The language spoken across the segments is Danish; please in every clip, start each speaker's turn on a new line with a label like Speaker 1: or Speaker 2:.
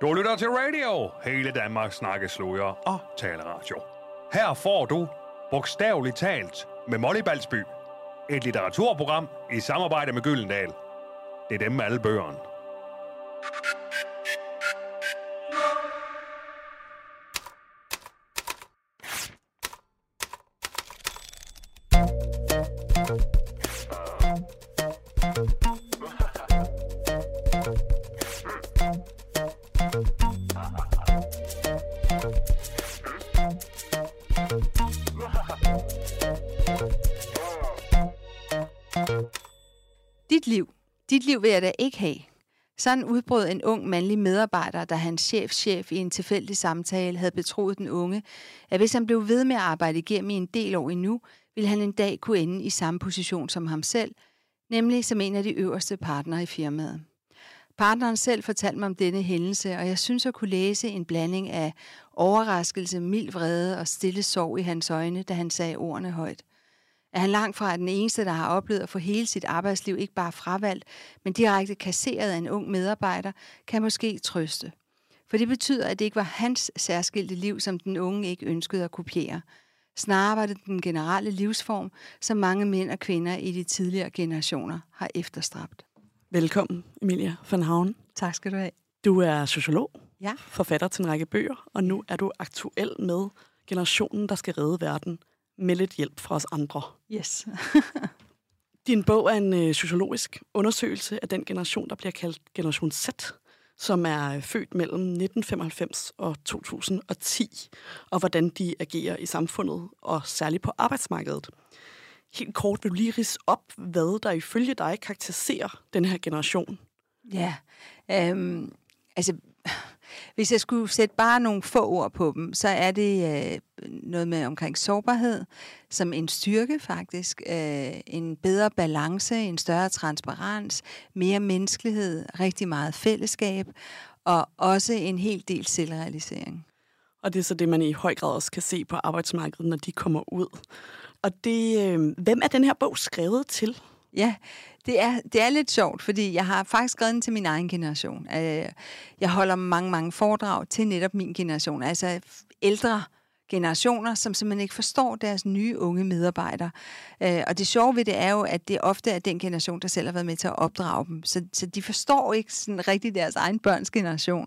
Speaker 1: Du lytter til radio, hele Danmarks snakkesløger og taleradio. Her får du, bogstaveligt talt, med Molly Balsby, et litteraturprogram i samarbejde med Gyldendal. Det er dem med alle bøgerne.
Speaker 2: Liv vil jeg da ikke have. Sådan udbrød en ung mandlig medarbejder, da hans chefchef i en tilfældig samtale havde betroet den unge, at hvis han blev ved med at arbejde igennem i en del år endnu, ville han en dag kunne ende i samme position som ham selv, nemlig som en af de øverste partnere i firmaet. Partneren selv fortalte mig om denne hændelse, og jeg synes at kunne læse en blanding af overraskelse, mild vrede og stille sorg i hans øjne, da han sagde ordene højt at han langt fra er den eneste, der har oplevet at få hele sit arbejdsliv ikke bare fravalgt, men direkte kasseret af en ung medarbejder, kan måske trøste. For det betyder, at det ikke var hans særskilte liv, som den unge ikke ønskede at kopiere. Snarere var det den generelle livsform, som mange mænd og kvinder i de tidligere generationer har efterstræbt.
Speaker 3: Velkommen, Emilia van Havn.
Speaker 2: Tak skal du have.
Speaker 3: Du er sociolog,
Speaker 2: Ja.
Speaker 3: forfatter til en række bøger, og nu er du aktuel med generationen, der skal redde verden med lidt hjælp fra os andre.
Speaker 2: Yes.
Speaker 3: Din bog er en øh, sociologisk undersøgelse af den generation, der bliver kaldt Generation Z, som er øh, født mellem 1995 og 2010, og hvordan de agerer i samfundet, og særligt på arbejdsmarkedet. Helt kort vil du lige rise op, hvad der ifølge dig karakteriserer den her generation.
Speaker 2: Ja, øhm, altså hvis jeg skulle sætte bare nogle få ord på dem, så er det øh, noget med omkring sårbarhed, som en styrke faktisk, øh, en bedre balance, en større transparens, mere menneskelighed, rigtig meget fællesskab, og også en hel del selvrealisering.
Speaker 3: Og det er så det, man i høj grad også kan se på arbejdsmarkedet, når de kommer ud. Og det, øh, hvem er den her bog skrevet til?
Speaker 2: Ja, det er, det er lidt sjovt, fordi jeg har faktisk skrevet den til min egen generation. Øh, jeg holder mange, mange foredrag til netop min generation, altså ældre generationer, som simpelthen ikke forstår deres nye unge medarbejdere. Øh, og det sjove ved det er jo, at det ofte er den generation, der selv har været med til at opdrage dem. Så, så de forstår ikke sådan rigtig deres egen børns generation.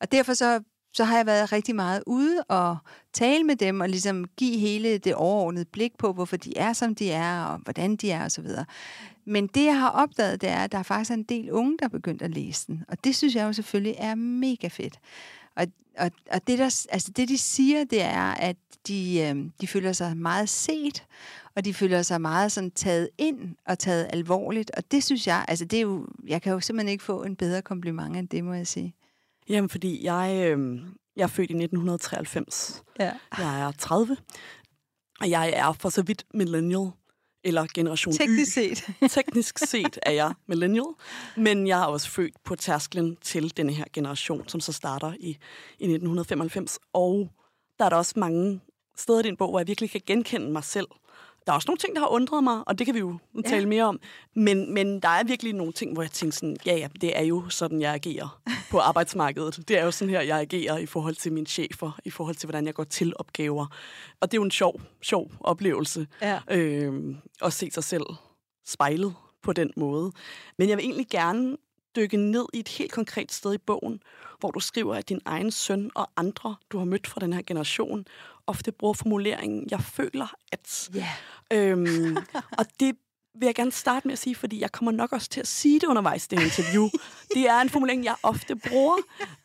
Speaker 2: Og derfor så, så har jeg været rigtig meget ude og tale med dem og ligesom give hele det overordnede blik på, hvorfor de er, som de er, og hvordan de er osv. Men det, jeg har opdaget, det er, at der er faktisk en del unge, der er begyndt at læse den. Og det synes jeg jo selvfølgelig er mega fedt. Og, og, og det, der, altså det, de siger, det er, at de, øh, de føler sig meget set, og de føler sig meget sådan taget ind og taget alvorligt. Og det synes jeg, altså det er jo, jeg kan jo simpelthen ikke få en bedre kompliment end det, må jeg sige.
Speaker 3: Jamen, fordi jeg, øh, jeg er født i 1993.
Speaker 2: Ja.
Speaker 3: Jeg er 30, og jeg er for så vidt millennial, eller generation
Speaker 2: Teknisk
Speaker 3: Y.
Speaker 2: set.
Speaker 3: Teknisk set er jeg millennial, men jeg er også født på tærsklen til denne her generation, som så starter i, i 1995. Og der er der også mange steder i din bog, hvor jeg virkelig kan genkende mig selv. Der er også nogle ting, der har undret mig, og det kan vi jo
Speaker 2: Ja.
Speaker 3: tale mere om. Men, men der er virkelig nogle ting, hvor jeg tænker sådan, ja ja, det er jo sådan, jeg agerer på arbejdsmarkedet. Det er jo sådan her, jeg agerer i forhold til mine chefer, i forhold til, hvordan jeg går til opgaver. Og det er jo en sjov, sjov oplevelse
Speaker 2: Ja.
Speaker 3: øh, at se sig selv spejlet på den måde. Men jeg vil egentlig gerne dykke ned i et helt konkret sted i bogen, hvor du skriver, at din egen søn og andre, du har mødt fra den her generation, ofte bruger formuleringen, jeg føler at...
Speaker 2: Ja.
Speaker 3: Øhm, og det vil jeg gerne starte med at sige, fordi jeg kommer nok også til at sige det undervejs det interview. Det er en formulering, jeg ofte bruger.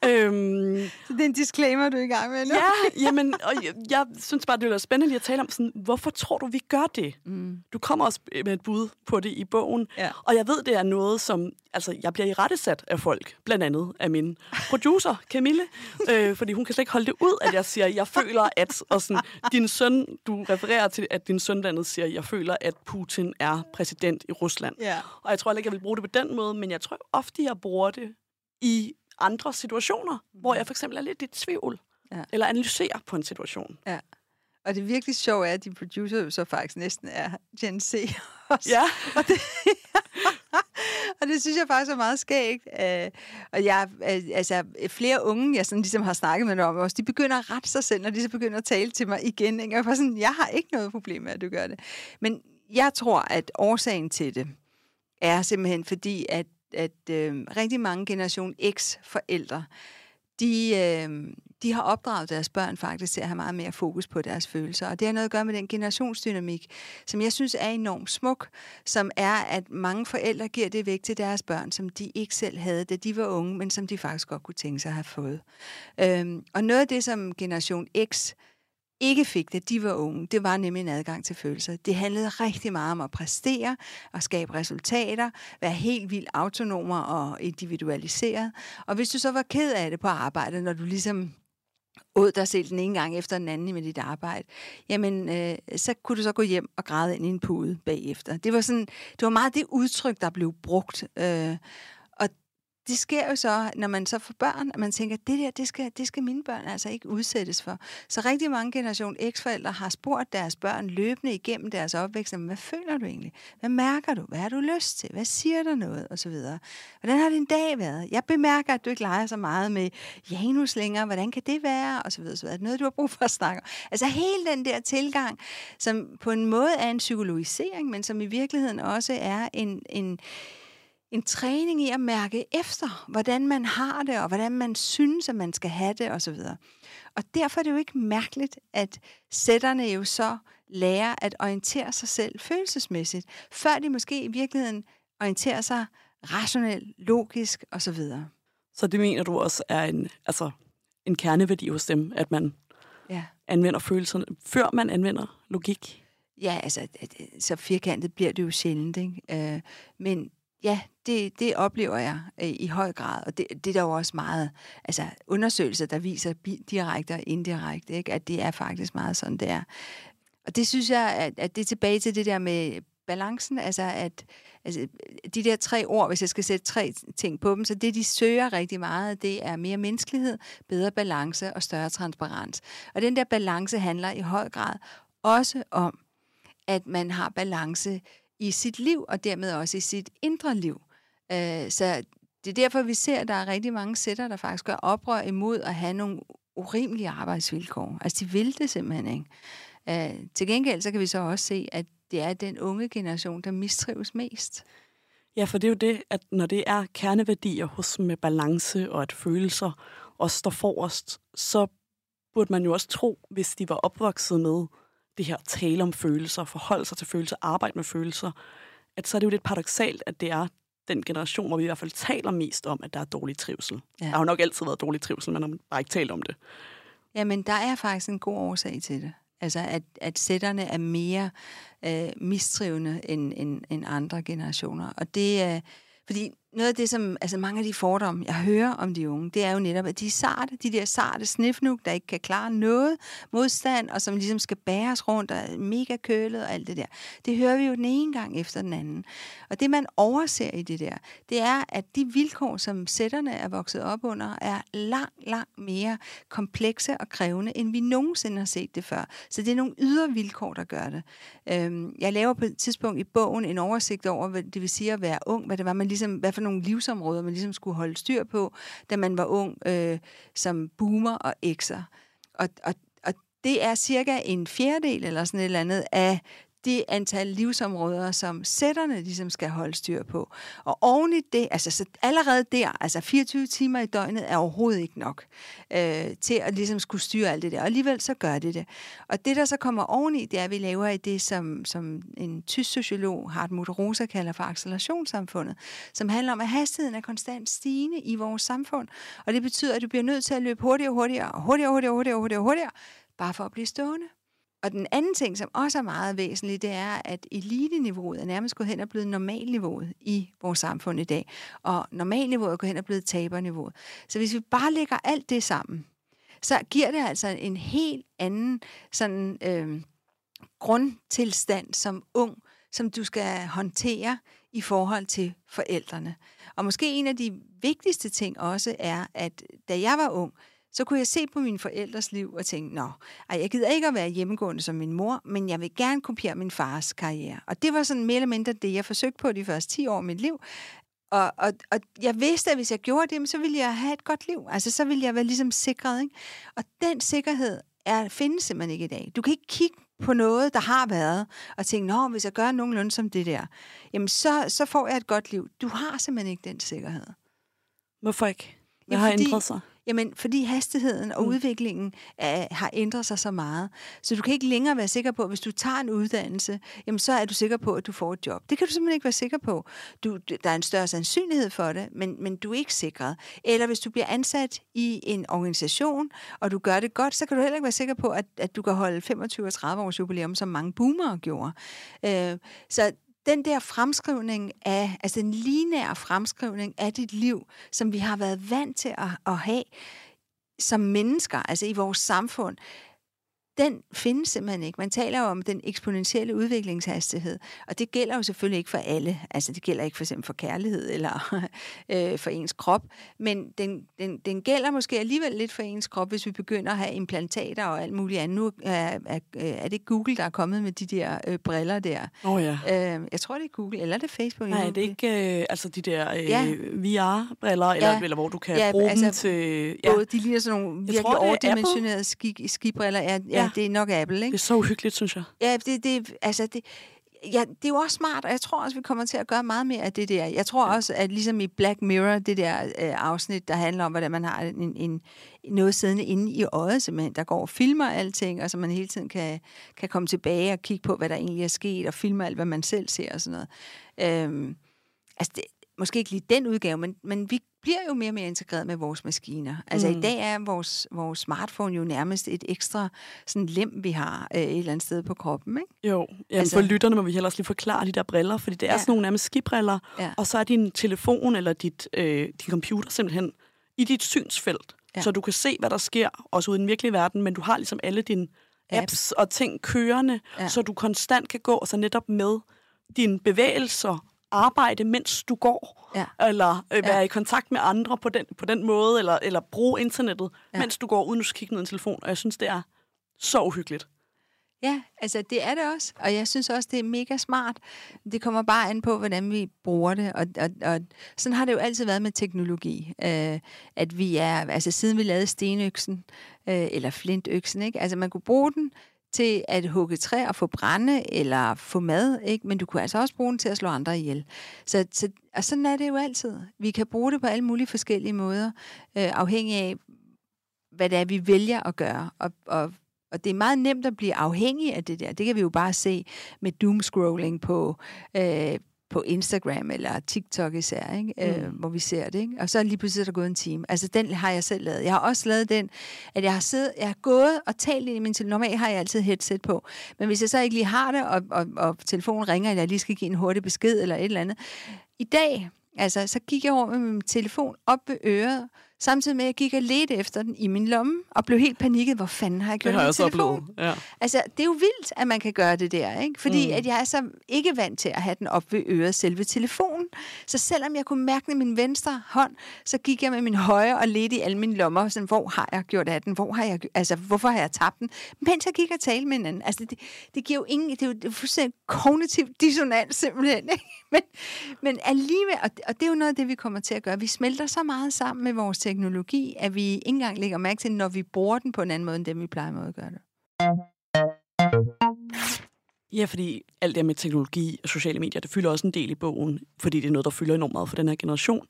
Speaker 3: Øhm,
Speaker 2: Så det er en disclaimer, du er i gang med nu?
Speaker 3: Ja, jamen, og jeg, jeg synes bare, det er spændende lige at tale om, sådan, hvorfor tror du, vi gør det?
Speaker 2: Mm.
Speaker 3: Du kommer også med et bud på det i bogen,
Speaker 2: Ja.
Speaker 3: og jeg ved, det er noget, som altså, jeg bliver i rettesat af folk, blandt andet af min producer, Camille, øh, fordi hun kan slet ikke holde det ud, at jeg siger, jeg føler, at, og sådan, din søn, du refererer til, at din søn blandt andet siger, jeg føler, at Putin er præsident i Rusland.
Speaker 2: Ja.
Speaker 3: Og jeg tror heller ikke, jeg vil bruge det på den måde, men jeg tror ofte, jeg bruger det i andre situationer, hvor jeg for eksempel er lidt i tvivl,
Speaker 2: Ja.
Speaker 3: eller analyserer på en situation.
Speaker 2: Ja. Og det virkelig sjove er, at de producer jo så faktisk næsten er Gen Z også.
Speaker 3: Ja,
Speaker 2: Og det, og det synes jeg faktisk er meget skægt. Øh, og jeg, øh, altså, flere unge, jeg sådan ligesom har snakket med om også, de begynder at rette sig selv, når de så begynder at tale til mig igen. Ikke? Og jeg, sådan, jeg har ikke noget problem med, at du gør det. Men jeg tror, at årsagen til det er simpelthen fordi, at, at øh, rigtig mange generation X-forældre, de, øh, de har opdraget deres børn faktisk til at have meget mere fokus på deres følelser. Og det har noget at gøre med den generationsdynamik, som jeg synes er enormt smuk, som er, at mange forældre giver det væk til deres børn, som de ikke selv havde, da de var unge, men som de faktisk godt kunne tænke sig at have fået. Øhm, og noget af det, som generation X ikke fik, da de var unge, det var nemlig en adgang til følelser. Det handlede rigtig meget om at præstere og skabe resultater, være helt vildt autonomer og individualiseret. Og hvis du så var ked af det på arbejdet, når du ligesom åd dig selv den ene gang efter den anden med dit arbejde, jamen, øh, så kunne du så gå hjem og græde ind i en pude bagefter. Det var, sådan, det var meget det udtryk, der blev brugt. Øh, det sker jo så, når man så får børn, at man tænker, det der, det skal, det skal mine børn altså ikke udsættes for. Så rigtig mange generation X-forældre har spurgt deres børn løbende igennem deres opvækst, hvad føler du egentlig? Hvad mærker du? Hvad har du lyst til? Hvad siger der noget? Og så videre. Hvordan har din dag været? Jeg bemærker, at du ikke leger så meget med Janus længere. Hvordan kan det være? Og så videre. Så videre. Er noget, du har brug for at snakke om? Altså hele den der tilgang, som på en måde er en psykologisering, men som i virkeligheden også er en, en en træning i at mærke efter, hvordan man har det, og hvordan man synes, at man skal have det, osv. Og derfor er det jo ikke mærkeligt, at sætterne jo så lærer at orientere sig selv følelsesmæssigt, før de måske i virkeligheden orienterer sig rationelt, logisk osv.
Speaker 3: Så det mener du også er en, altså, en kerneværdi hos dem, at man
Speaker 2: ja.
Speaker 3: anvender følelserne, før man anvender logik?
Speaker 2: Ja, altså, så firkantet bliver det jo sjældent, ikke? Øh, men ja, det, det oplever jeg øh, i høj grad, og det, det er der jo også meget altså undersøgelser, der viser direkte og indirekte, ikke? at det er faktisk meget sådan, det er. Og det synes jeg, at, at det er tilbage til det der med balancen, altså at altså, de der tre ord, hvis jeg skal sætte tre ting på dem, så det de søger rigtig meget, det er mere menneskelighed, bedre balance og større transparens. Og den der balance handler i høj grad også om, at man har balance i sit liv, og dermed også i sit indre liv. Øh, så det er derfor, vi ser, at der er rigtig mange sætter, der faktisk gør oprør imod at have nogle urimelige arbejdsvilkår. Altså, de vil det simpelthen ikke. Øh, til gengæld, så kan vi så også se, at det er den unge generation, der mistrives mest.
Speaker 3: Ja, for det er jo det, at når det er kerneværdier hos med balance og at følelser også står forrest, så burde man jo også tro, hvis de var opvokset med det her tale om følelser, forholde sig til følelser, arbejde med følelser, at så er det jo lidt paradoxalt, at det er den generation, hvor vi i hvert fald taler mest om, at der er dårlig trivsel. Ja. Der har jo nok altid været dårlig trivsel, men man har bare ikke talt om det.
Speaker 2: Jamen, der er faktisk en god årsag til det. Altså, at, at sætterne er mere øh, mistrivende end, end, end andre generationer. Og det er, øh, fordi noget af det, som altså mange af de fordomme, jeg hører om de unge, det er jo netop, at de er sarte, de der sarte snifnuk, der ikke kan klare noget modstand, og som ligesom skal bæres rundt og er mega kølet og alt det der. Det hører vi jo den ene gang efter den anden. Og det, man overser i det der, det er, at de vilkår, som sætterne er vokset op under, er langt, langt mere komplekse og krævende, end vi nogensinde har set det før. Så det er nogle ydre vilkår, der gør det. Øhm, jeg laver på et tidspunkt i bogen en oversigt over, hvad det vil sige at være ung, hvad det var, man ligesom, hvad for nogle livsområder, man ligesom skulle holde styr på, da man var ung, øh, som boomer og ekser. Og, og, og det er cirka en fjerdedel eller sådan et eller andet af det antal livsområder, som sætterne ligesom skal holde styr på. Og oven i det, altså så allerede der, altså 24 timer i døgnet er overhovedet ikke nok øh, til at ligesom skulle styre alt det der. Og alligevel så gør det det. Og det, der så kommer oveni, det er, at vi laver i det, som, som en tysk sociolog, Hartmut Rosa, kalder for accelerationssamfundet, som handler om, at hastigheden er konstant stigende i vores samfund. Og det betyder, at du bliver nødt til at løbe hurtigere, hurtigere, hurtigere, hurtigere, hurtigere, hurtigere, hurtigere, bare for at blive stående. Og den anden ting, som også er meget væsentlig, det er, at eliteniveauet er nærmest gået hen og blevet normalniveauet i vores samfund i dag. Og normalniveauet er gået hen og blevet taberniveauet. Så hvis vi bare lægger alt det sammen, så giver det altså en helt anden sådan, øh, grundtilstand som ung, som du skal håndtere i forhold til forældrene. Og måske en af de vigtigste ting også er, at da jeg var ung, så kunne jeg se på mine forældres liv og tænke, nå, ej, jeg gider ikke at være hjemmegående som min mor, men jeg vil gerne kopiere min fars karriere. Og det var sådan mere eller mindre det, jeg forsøgte på de første 10 år af mit liv. Og, og, og jeg vidste, at hvis jeg gjorde det, så ville jeg have et godt liv. Altså, så ville jeg være ligesom sikret. Ikke? Og den sikkerhed er, findes simpelthen ikke i dag. Du kan ikke kigge på noget, der har været, og tænke, nå, hvis jeg gør nogenlunde som det der, jamen så, så får jeg et godt liv. Du har simpelthen ikke den sikkerhed.
Speaker 3: Hvorfor ikke? Hvad har
Speaker 2: fordi,
Speaker 3: ændret sig?
Speaker 2: Jamen, fordi hastigheden og mm. udviklingen er, har ændret sig så meget. Så du kan ikke længere være sikker på, at hvis du tager en uddannelse, jamen så er du sikker på, at du får et job. Det kan du simpelthen ikke være sikker på. Du, der er en større sandsynlighed for det, men, men du er ikke sikret. Eller hvis du bliver ansat i en organisation, og du gør det godt, så kan du heller ikke være sikker på, at, at du kan holde 25 og 30 års jubilæum, som mange boomere gjorde. Øh, så den der fremskrivning af, altså en lineær fremskrivning af dit liv, som vi har været vant til at, at have som mennesker, altså i vores samfund, den findes simpelthen ikke. Man taler jo om den eksponentielle udviklingshastighed, og det gælder jo selvfølgelig ikke for alle. Altså det gælder ikke for eksempel for kærlighed eller øh, for ens krop, men den, den, den gælder måske alligevel lidt for ens krop, hvis vi begynder at have implantater og alt muligt andet. Nu er, er, er det Google, der er kommet med de der øh, briller der.
Speaker 3: Oh, ja.
Speaker 2: Øh, jeg tror, det er Google, eller er det Facebook?
Speaker 3: Nej, det er ikke øh, altså de der øh, ja. VR-briller, eller, ja. eller hvor du kan ja, bruge altså, dem til... Ja.
Speaker 2: Både, de ligner sådan nogle virkelig overdimensionerede ski, skibriller. Ja, ja det er nok Apple, ikke?
Speaker 3: Det er så uhyggeligt, synes jeg.
Speaker 2: Ja, det, det, altså det, ja, det er jo også smart, og jeg tror også, vi kommer til at gøre meget mere af det der. Jeg tror også, at ligesom i Black Mirror, det der øh, afsnit, der handler om, hvordan man har en, en, noget siddende inde i øjet, simpelthen, der går og filmer alting, og så man hele tiden kan, kan komme tilbage og kigge på, hvad der egentlig er sket, og filme alt, hvad man selv ser og sådan noget. Øhm, altså, det, måske ikke lige den udgave, men, men vi bliver jo mere og mere integreret med vores maskiner. Altså mm. i dag er vores, vores smartphone jo nærmest et ekstra sådan lem, vi har øh, et eller andet sted på kroppen, ikke?
Speaker 3: Jo, Jamen, altså, for lytterne må vi heller også lige forklare de der briller, fordi det er ja. sådan nogle nærmest skibriller, ja. og så er din telefon eller dit, øh, din computer simpelthen i dit synsfelt, ja. så du kan se, hvad der sker, også ude i den virkelige verden, men du har ligesom alle dine apps, apps og ting kørende, ja. så du konstant kan gå så netop med dine bevægelser arbejde, mens du går, ja. eller øh, være ja. i kontakt med andre på den, på den måde, eller, eller bruge internettet, ja. mens du går, uden at kigge ned i en telefon. Og jeg synes, det er så uhyggeligt.
Speaker 2: Ja, altså det er det også, og jeg synes også, det er mega smart. Det kommer bare an på, hvordan vi bruger det, og, og, og sådan har det jo altid været med teknologi, øh, at vi er, altså siden vi lavede stenøksen, øh, eller flintøksen, ikke? altså man kunne bruge den til at hugge træ og få brænde eller få mad, ikke? men du kunne altså også bruge den til at slå andre ihjel. Så, så, og sådan er det jo altid. Vi kan bruge det på alle mulige forskellige måder, øh, afhængig af, hvad det er, vi vælger at gøre. Og, og, og det er meget nemt at blive afhængig af det der. Det kan vi jo bare se med doomscrolling på, øh, på Instagram eller TikTok især, ikke? Øh, mm. Øh, hvor vi ser det. Ikke? Og så lige pludselig er der gået en time. Altså den har jeg selv lavet. Jeg har også lavet den, at jeg har, siddet, jeg har gået og talt ind i min telefon. Normalt har jeg altid headset på. Men hvis jeg så ikke lige har det, og, og, og telefonen ringer, eller jeg lige skal give en hurtig besked eller et eller andet. I dag, altså, så gik jeg over med min telefon op ved øret, Samtidig med, at jeg gik og ledte efter den i min lomme, og blev helt panikket. Hvor fanden har jeg gjort
Speaker 3: det har
Speaker 2: jeg
Speaker 3: telefon? Ja.
Speaker 2: Altså, det er jo vildt, at man kan gøre det der, ikke? Fordi mm. at jeg er så ikke vant til at have den op ved øret, selve telefonen. Så selvom jeg kunne mærke den i min venstre hånd, så gik jeg med min højre og ledte i alle mine lommer. Sådan, hvor har jeg gjort af den? Hvor har jeg, altså, hvorfor har jeg tabt den? Mens jeg gik og talte med hinanden. Altså, det, det giver jo ingen... Det er jo, det er fuldstændig kognitiv dissonans, simpelthen. Ikke? Men, men alligevel... Og, og det er jo noget af det, vi kommer til at gøre. Vi smelter så meget sammen med vores teknologi, teknologi, at vi ikke engang lægger mærke til, når vi bruger den på en anden måde, end dem vi plejer med at gøre det.
Speaker 3: Ja, fordi alt det med teknologi og sociale medier, det fylder også en del i bogen, fordi det er noget, der fylder enormt meget for den her generation.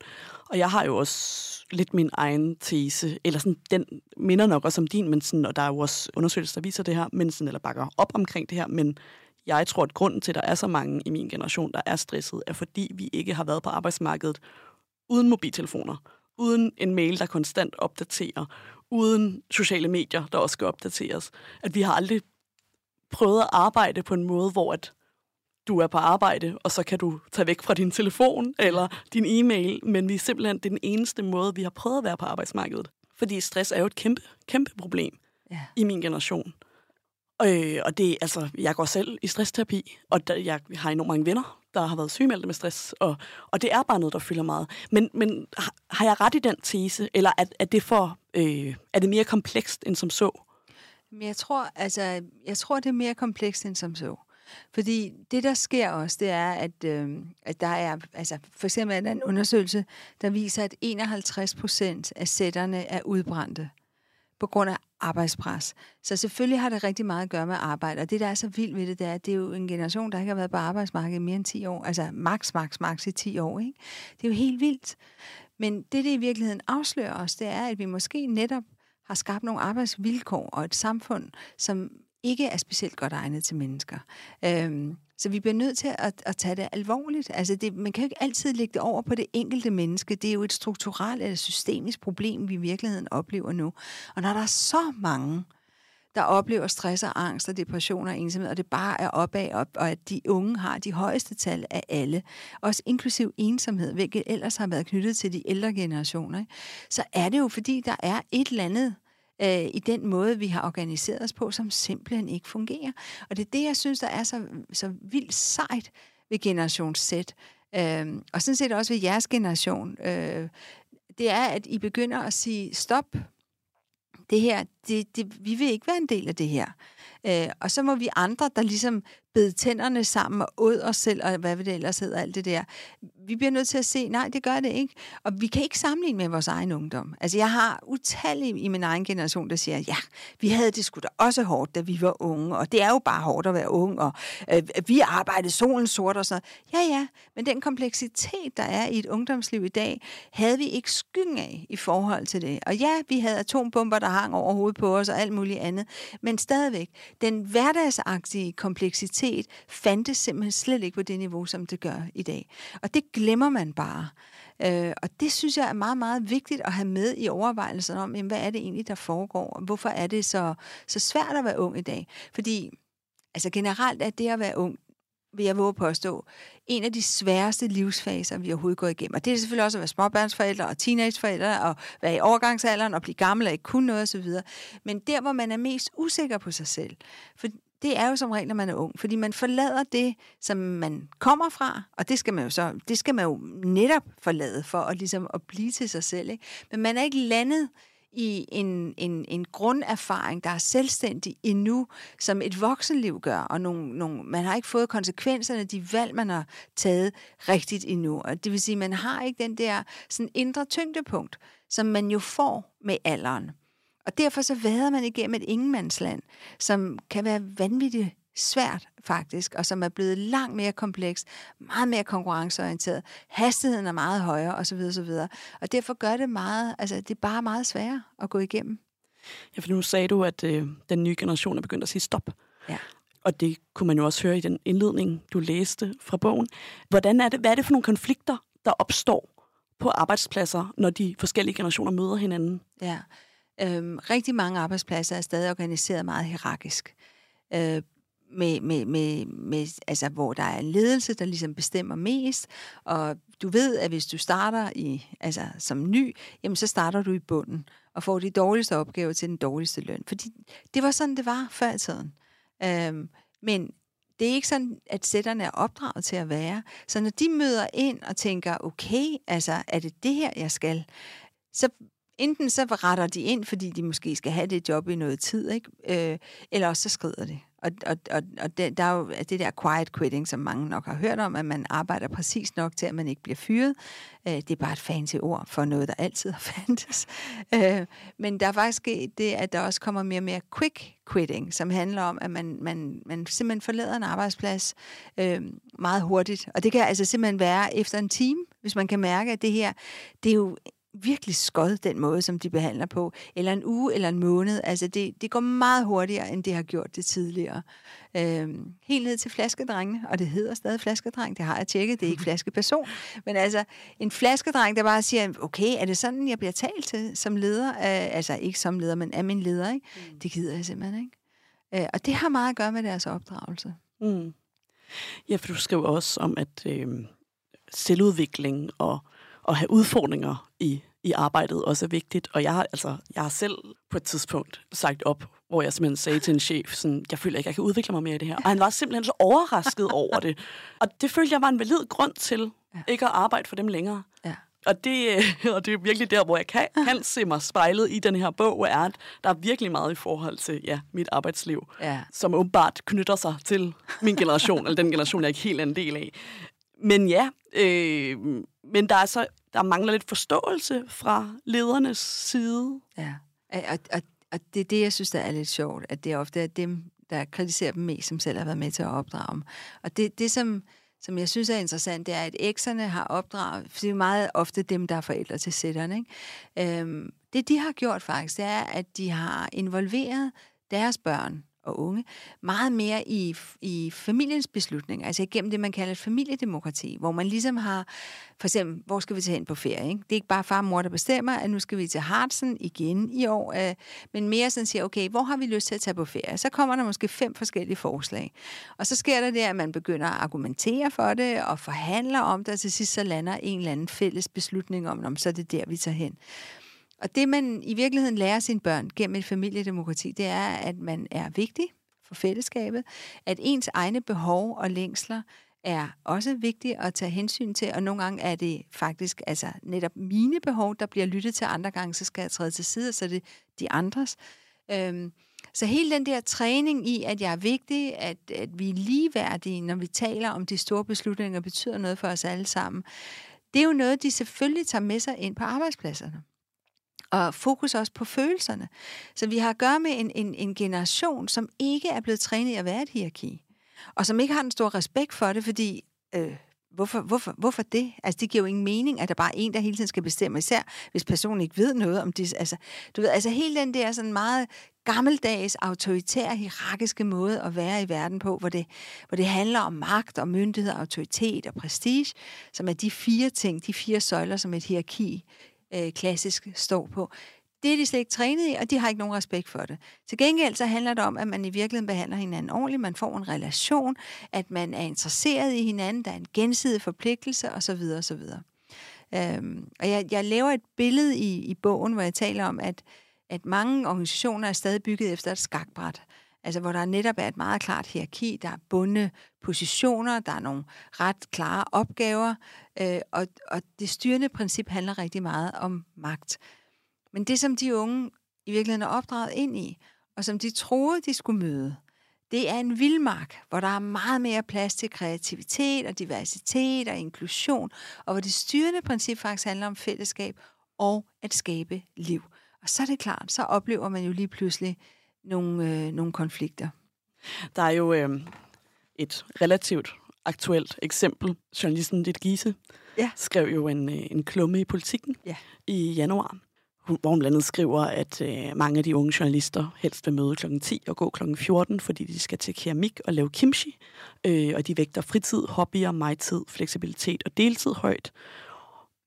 Speaker 3: Og jeg har jo også lidt min egen tese, eller sådan, den minder nok også om din, men sådan, og der er jo også undersøgelser, der viser det her, men sådan, eller bakker op omkring det her, men jeg tror, at grunden til, at der er så mange i min generation, der er stresset, er fordi vi ikke har været på arbejdsmarkedet uden mobiltelefoner uden en mail, der konstant opdaterer, uden sociale medier, der også skal opdateres. At vi har aldrig prøvet at arbejde på en måde, hvor at du er på arbejde, og så kan du tage væk fra din telefon eller din e-mail, men vi er simpelthen den eneste måde, vi har prøvet at være på arbejdsmarkedet. Fordi stress er jo et kæmpe, kæmpe problem ja. i min generation. Øh, og det, altså, jeg går selv i stressterapi, og der, jeg har enormt mange venner, der har været sygemeldte med stress, og, og det er bare noget, der fylder meget. Men, men har jeg ret i den tese, eller er, er, det, for, øh, er det mere komplekst end som så?
Speaker 2: Jeg tror, altså, jeg tror, det er mere komplekst end som så. Fordi det, der sker også, det er, at, øh, at der er, altså for eksempel er der en undersøgelse, der viser, at 51 procent af sætterne er udbrændte på grund af arbejdspres. Så selvfølgelig har det rigtig meget at gøre med arbejde, og det, der er så vildt ved det, det er, at det er jo en generation, der ikke har været på arbejdsmarkedet i mere end 10 år. Altså max, max, max i 10 år. Ikke? Det er jo helt vildt. Men det, det i virkeligheden afslører os, det er, at vi måske netop har skabt nogle arbejdsvilkår og et samfund, som ikke er specielt godt egnet til mennesker. Øhm, så vi bliver nødt til at, at tage det alvorligt. Altså det, man kan jo ikke altid lægge det over på det enkelte menneske. Det er jo et strukturelt eller systemisk problem, vi i virkeligheden oplever nu. Og når der er så mange, der oplever stress og angst og depression og ensomhed, og det bare er opad op, og at de unge har de højeste tal af alle, også inklusiv ensomhed, hvilket ellers har været knyttet til de ældre generationer, ikke? så er det jo fordi, der er et eller andet øh, i den måde, vi har organiseret os på, som simpelthen ikke fungerer. Og det er det, jeg synes, der er så, så vildt sejt ved Generation Z, øh, og sådan set også ved jeres generation. Øh, det er, at I begynder at sige, stop, det her, det, det, vi vil ikke være en del af det her. Øh, og så må vi andre, der ligesom bide tænderne sammen og ud os selv, og hvad vil det ellers hedder, alt det der. Vi bliver nødt til at se, nej, det gør det ikke. Og vi kan ikke sammenligne med vores egen ungdom. Altså, jeg har utallige i min egen generation, der siger, ja, vi havde det sgu da også hårdt, da vi var unge, og det er jo bare hårdt at være ung, og øh, vi arbejdede solen sort og sådan Ja, ja, men den kompleksitet, der er i et ungdomsliv i dag, havde vi ikke skyggen af i forhold til det. Og ja, vi havde atombomber, der hang over hovedet på os og alt muligt andet, men stadigvæk, den hverdagsagtige kompleksitet fandtes simpelthen slet ikke på det niveau, som det gør i dag. Og det glemmer man bare. Øh, og det synes jeg er meget, meget vigtigt at have med i overvejelserne om, jamen, hvad er det egentlig, der foregår? Og Hvorfor er det så, så svært at være ung i dag? Fordi altså generelt er det at være ung, vil jeg våge påstå, en af de sværeste livsfaser, vi overhovedet går igennem. Og det er selvfølgelig også at være småbørnsforældre og teenageforældre, og være i overgangsalderen og blive gammel og ikke kunne noget osv. Men der, hvor man er mest usikker på sig selv, for det er jo som regel, når man er ung, fordi man forlader det, som man kommer fra, og det skal man jo så, det skal man jo netop forlade for at, ligesom at blive til sig selv. Ikke? Men man er ikke landet i en, en, en grunderfaring, der er selvstændig endnu, som et voksenliv gør, og nogle, nogle, man har ikke fået konsekvenserne af de valg, man har taget rigtigt endnu. Og det vil sige, man har ikke den der sådan indre tyngdepunkt, som man jo får med alderen. Og derfor så vader man igennem et ingenmandsland, som kan være vanvittigt svært faktisk, og som er blevet langt mere kompleks, meget mere konkurrenceorienteret. Hastigheden er meget højere osv. osv. Og derfor gør det meget, altså det er bare meget sværere at gå igennem.
Speaker 3: Ja, for nu sagde du, at øh, den nye generation er begyndt at sige stop.
Speaker 2: Ja.
Speaker 3: Og det kunne man jo også høre i den indledning, du læste fra bogen. Hvordan er det, hvad er det for nogle konflikter, der opstår på arbejdspladser, når de forskellige generationer møder hinanden?
Speaker 2: Ja, øhm, rigtig mange arbejdspladser er stadig organiseret meget hierarkisk. Øh, med, med, med, med, altså, hvor der er en ledelse, der ligesom bestemmer mest, og du ved, at hvis du starter i, altså, som ny, jamen, så starter du i bunden, og får de dårligste opgaver til den dårligste løn. Fordi det var sådan, det var før i tiden. Øhm, men det er ikke sådan, at sætterne er opdraget til at være. Så når de møder ind og tænker, okay, altså, er det det her, jeg skal? Så enten så retter de ind, fordi de måske skal have det job i noget tid, ikke? Øh, eller også så skrider de. Og, og, og, og det, der er jo det der quiet quitting, som mange nok har hørt om, at man arbejder præcis nok til, at man ikke bliver fyret. Øh, det er bare et fancy ord for noget, der altid har fandtes. Øh, men der er faktisk det, at der også kommer mere og mere quick quitting, som handler om, at man, man, man simpelthen forlader en arbejdsplads øh, meget hurtigt. Og det kan altså simpelthen være efter en time, hvis man kan mærke, at det her, det er jo virkelig skod, den måde, som de behandler på. Eller en uge eller en måned. Altså, det, det går meget hurtigere, end det har gjort det tidligere. Øhm, helt ned til flaskedrengene, og det hedder stadig flaskedreng, det har jeg tjekket, det er ikke flaskeperson. Men altså, en flaskedreng, der bare siger, okay, er det sådan, jeg bliver talt til som leder? Øh, altså, ikke som leder, men af min leder, ikke? Mm. Det gider jeg simpelthen ikke. Øh, og det har meget at gøre med deres opdragelse. Mm.
Speaker 3: Ja, for du skriver også om, at øh, selvudvikling og at have udfordringer i, i arbejdet også er vigtigt. Og jeg har, altså, jeg har selv på et tidspunkt sagt op, hvor jeg simpelthen sagde til en chef, sådan, jeg føler ikke, jeg kan udvikle mig mere i det her. Og han var simpelthen så overrasket over det. Og det følte jeg var en valid grund til ja. ikke at arbejde for dem længere. Ja. og, det, og det er virkelig der, hvor jeg kan, kan se mig spejlet i den her bog, er, at der er virkelig meget i forhold til ja, mit arbejdsliv,
Speaker 2: Ja.
Speaker 3: som åbenbart knytter sig til min generation, eller den generation, jeg er ikke helt er en del af. Men ja, øh, men der er så der mangler lidt forståelse fra ledernes side.
Speaker 2: Ja, og, og, og det er det, jeg synes, der er lidt sjovt, at det ofte er dem, der kritiserer dem mest, som selv har været med til at opdrage dem. Og det, det som, som jeg synes er interessant, det er, at ekserne har opdraget, for det er meget ofte dem, der er forældre til sætterne. Ikke? Øhm, det, de har gjort faktisk, det er, at de har involveret deres børn og unge meget mere i, i familiens beslutning, altså igennem det, man kalder et familiedemokrati, hvor man ligesom har, for eksempel, hvor skal vi tage hen på ferie? Ikke? Det er ikke bare far og mor, der bestemmer, at nu skal vi til Hartsen igen i år, øh, men mere sådan siger, okay, hvor har vi lyst til at tage på ferie? Så kommer der måske fem forskellige forslag. Og så sker der det, at man begynder at argumentere for det, og forhandler om det, og til sidst så lander en eller anden fælles beslutning om, om så er det der, vi tager hen. Og det, man i virkeligheden lærer sine børn gennem et familiedemokrati, det er, at man er vigtig for fællesskabet, at ens egne behov og længsler er også vigtige at tage hensyn til, og nogle gange er det faktisk altså netop mine behov, der bliver lyttet til, andre gange så skal jeg træde til side, så er det de andres. Øhm, så hele den der træning i, at jeg er vigtig, at, at vi er ligeværdige, når vi taler om de store beslutninger, betyder noget for os alle sammen, det er jo noget, de selvfølgelig tager med sig ind på arbejdspladserne og fokus også på følelserne. Så vi har at gøre med en, en, en generation, som ikke er blevet trænet i at være et hierarki, og som ikke har en stor respekt for det, fordi... Øh, Hvorfor, hvorfor, hvorfor det? Altså, det giver jo ingen mening, at der bare er en, der hele tiden skal bestemme, især hvis personen ikke ved noget om det. Altså, du ved, altså hele den der sådan meget gammeldags, autoritære, hierarkiske måde at være i verden på, hvor det, hvor det handler om magt og myndighed, autoritet og prestige, som er de fire ting, de fire søjler, som et hierarki øh, klassisk står på. Det er de slet ikke trænet i, og de har ikke nogen respekt for det. Til gengæld så handler det om, at man i virkeligheden behandler hinanden ordentligt, man får en relation, at man er interesseret i hinanden, der er en gensidig forpligtelse osv. osv. Øhm, og jeg, jeg laver et billede i, i bogen, hvor jeg taler om, at, at mange organisationer er stadig bygget efter et skakbræt. Altså hvor der netop er et meget klart hierarki, der er bundne positioner, der er nogle ret klare opgaver, øh, og, og det styrende princip handler rigtig meget om magt. Men det, som de unge i virkeligheden er opdraget ind i, og som de troede, de skulle møde, det er en vildmark, hvor der er meget mere plads til kreativitet og diversitet og inklusion, og hvor det styrende princip faktisk handler om fællesskab og at skabe liv. Og så er det klart, så oplever man jo lige pludselig nogle, øh, nogle konflikter.
Speaker 3: Der er jo øh, et relativt aktuelt eksempel. Journalisten Dit Giese
Speaker 2: Ja.
Speaker 3: skrev jo en, øh, en klumme i politikken
Speaker 2: Ja.
Speaker 3: i januar, hvor hun blandt andet skriver, at øh, mange af de unge journalister helst vil møde kl. 10 og gå kl. 14, fordi de skal til keramik og lave kimchi, øh, og de vægter fritid, hobbyer, majtid, fleksibilitet og deltid højt.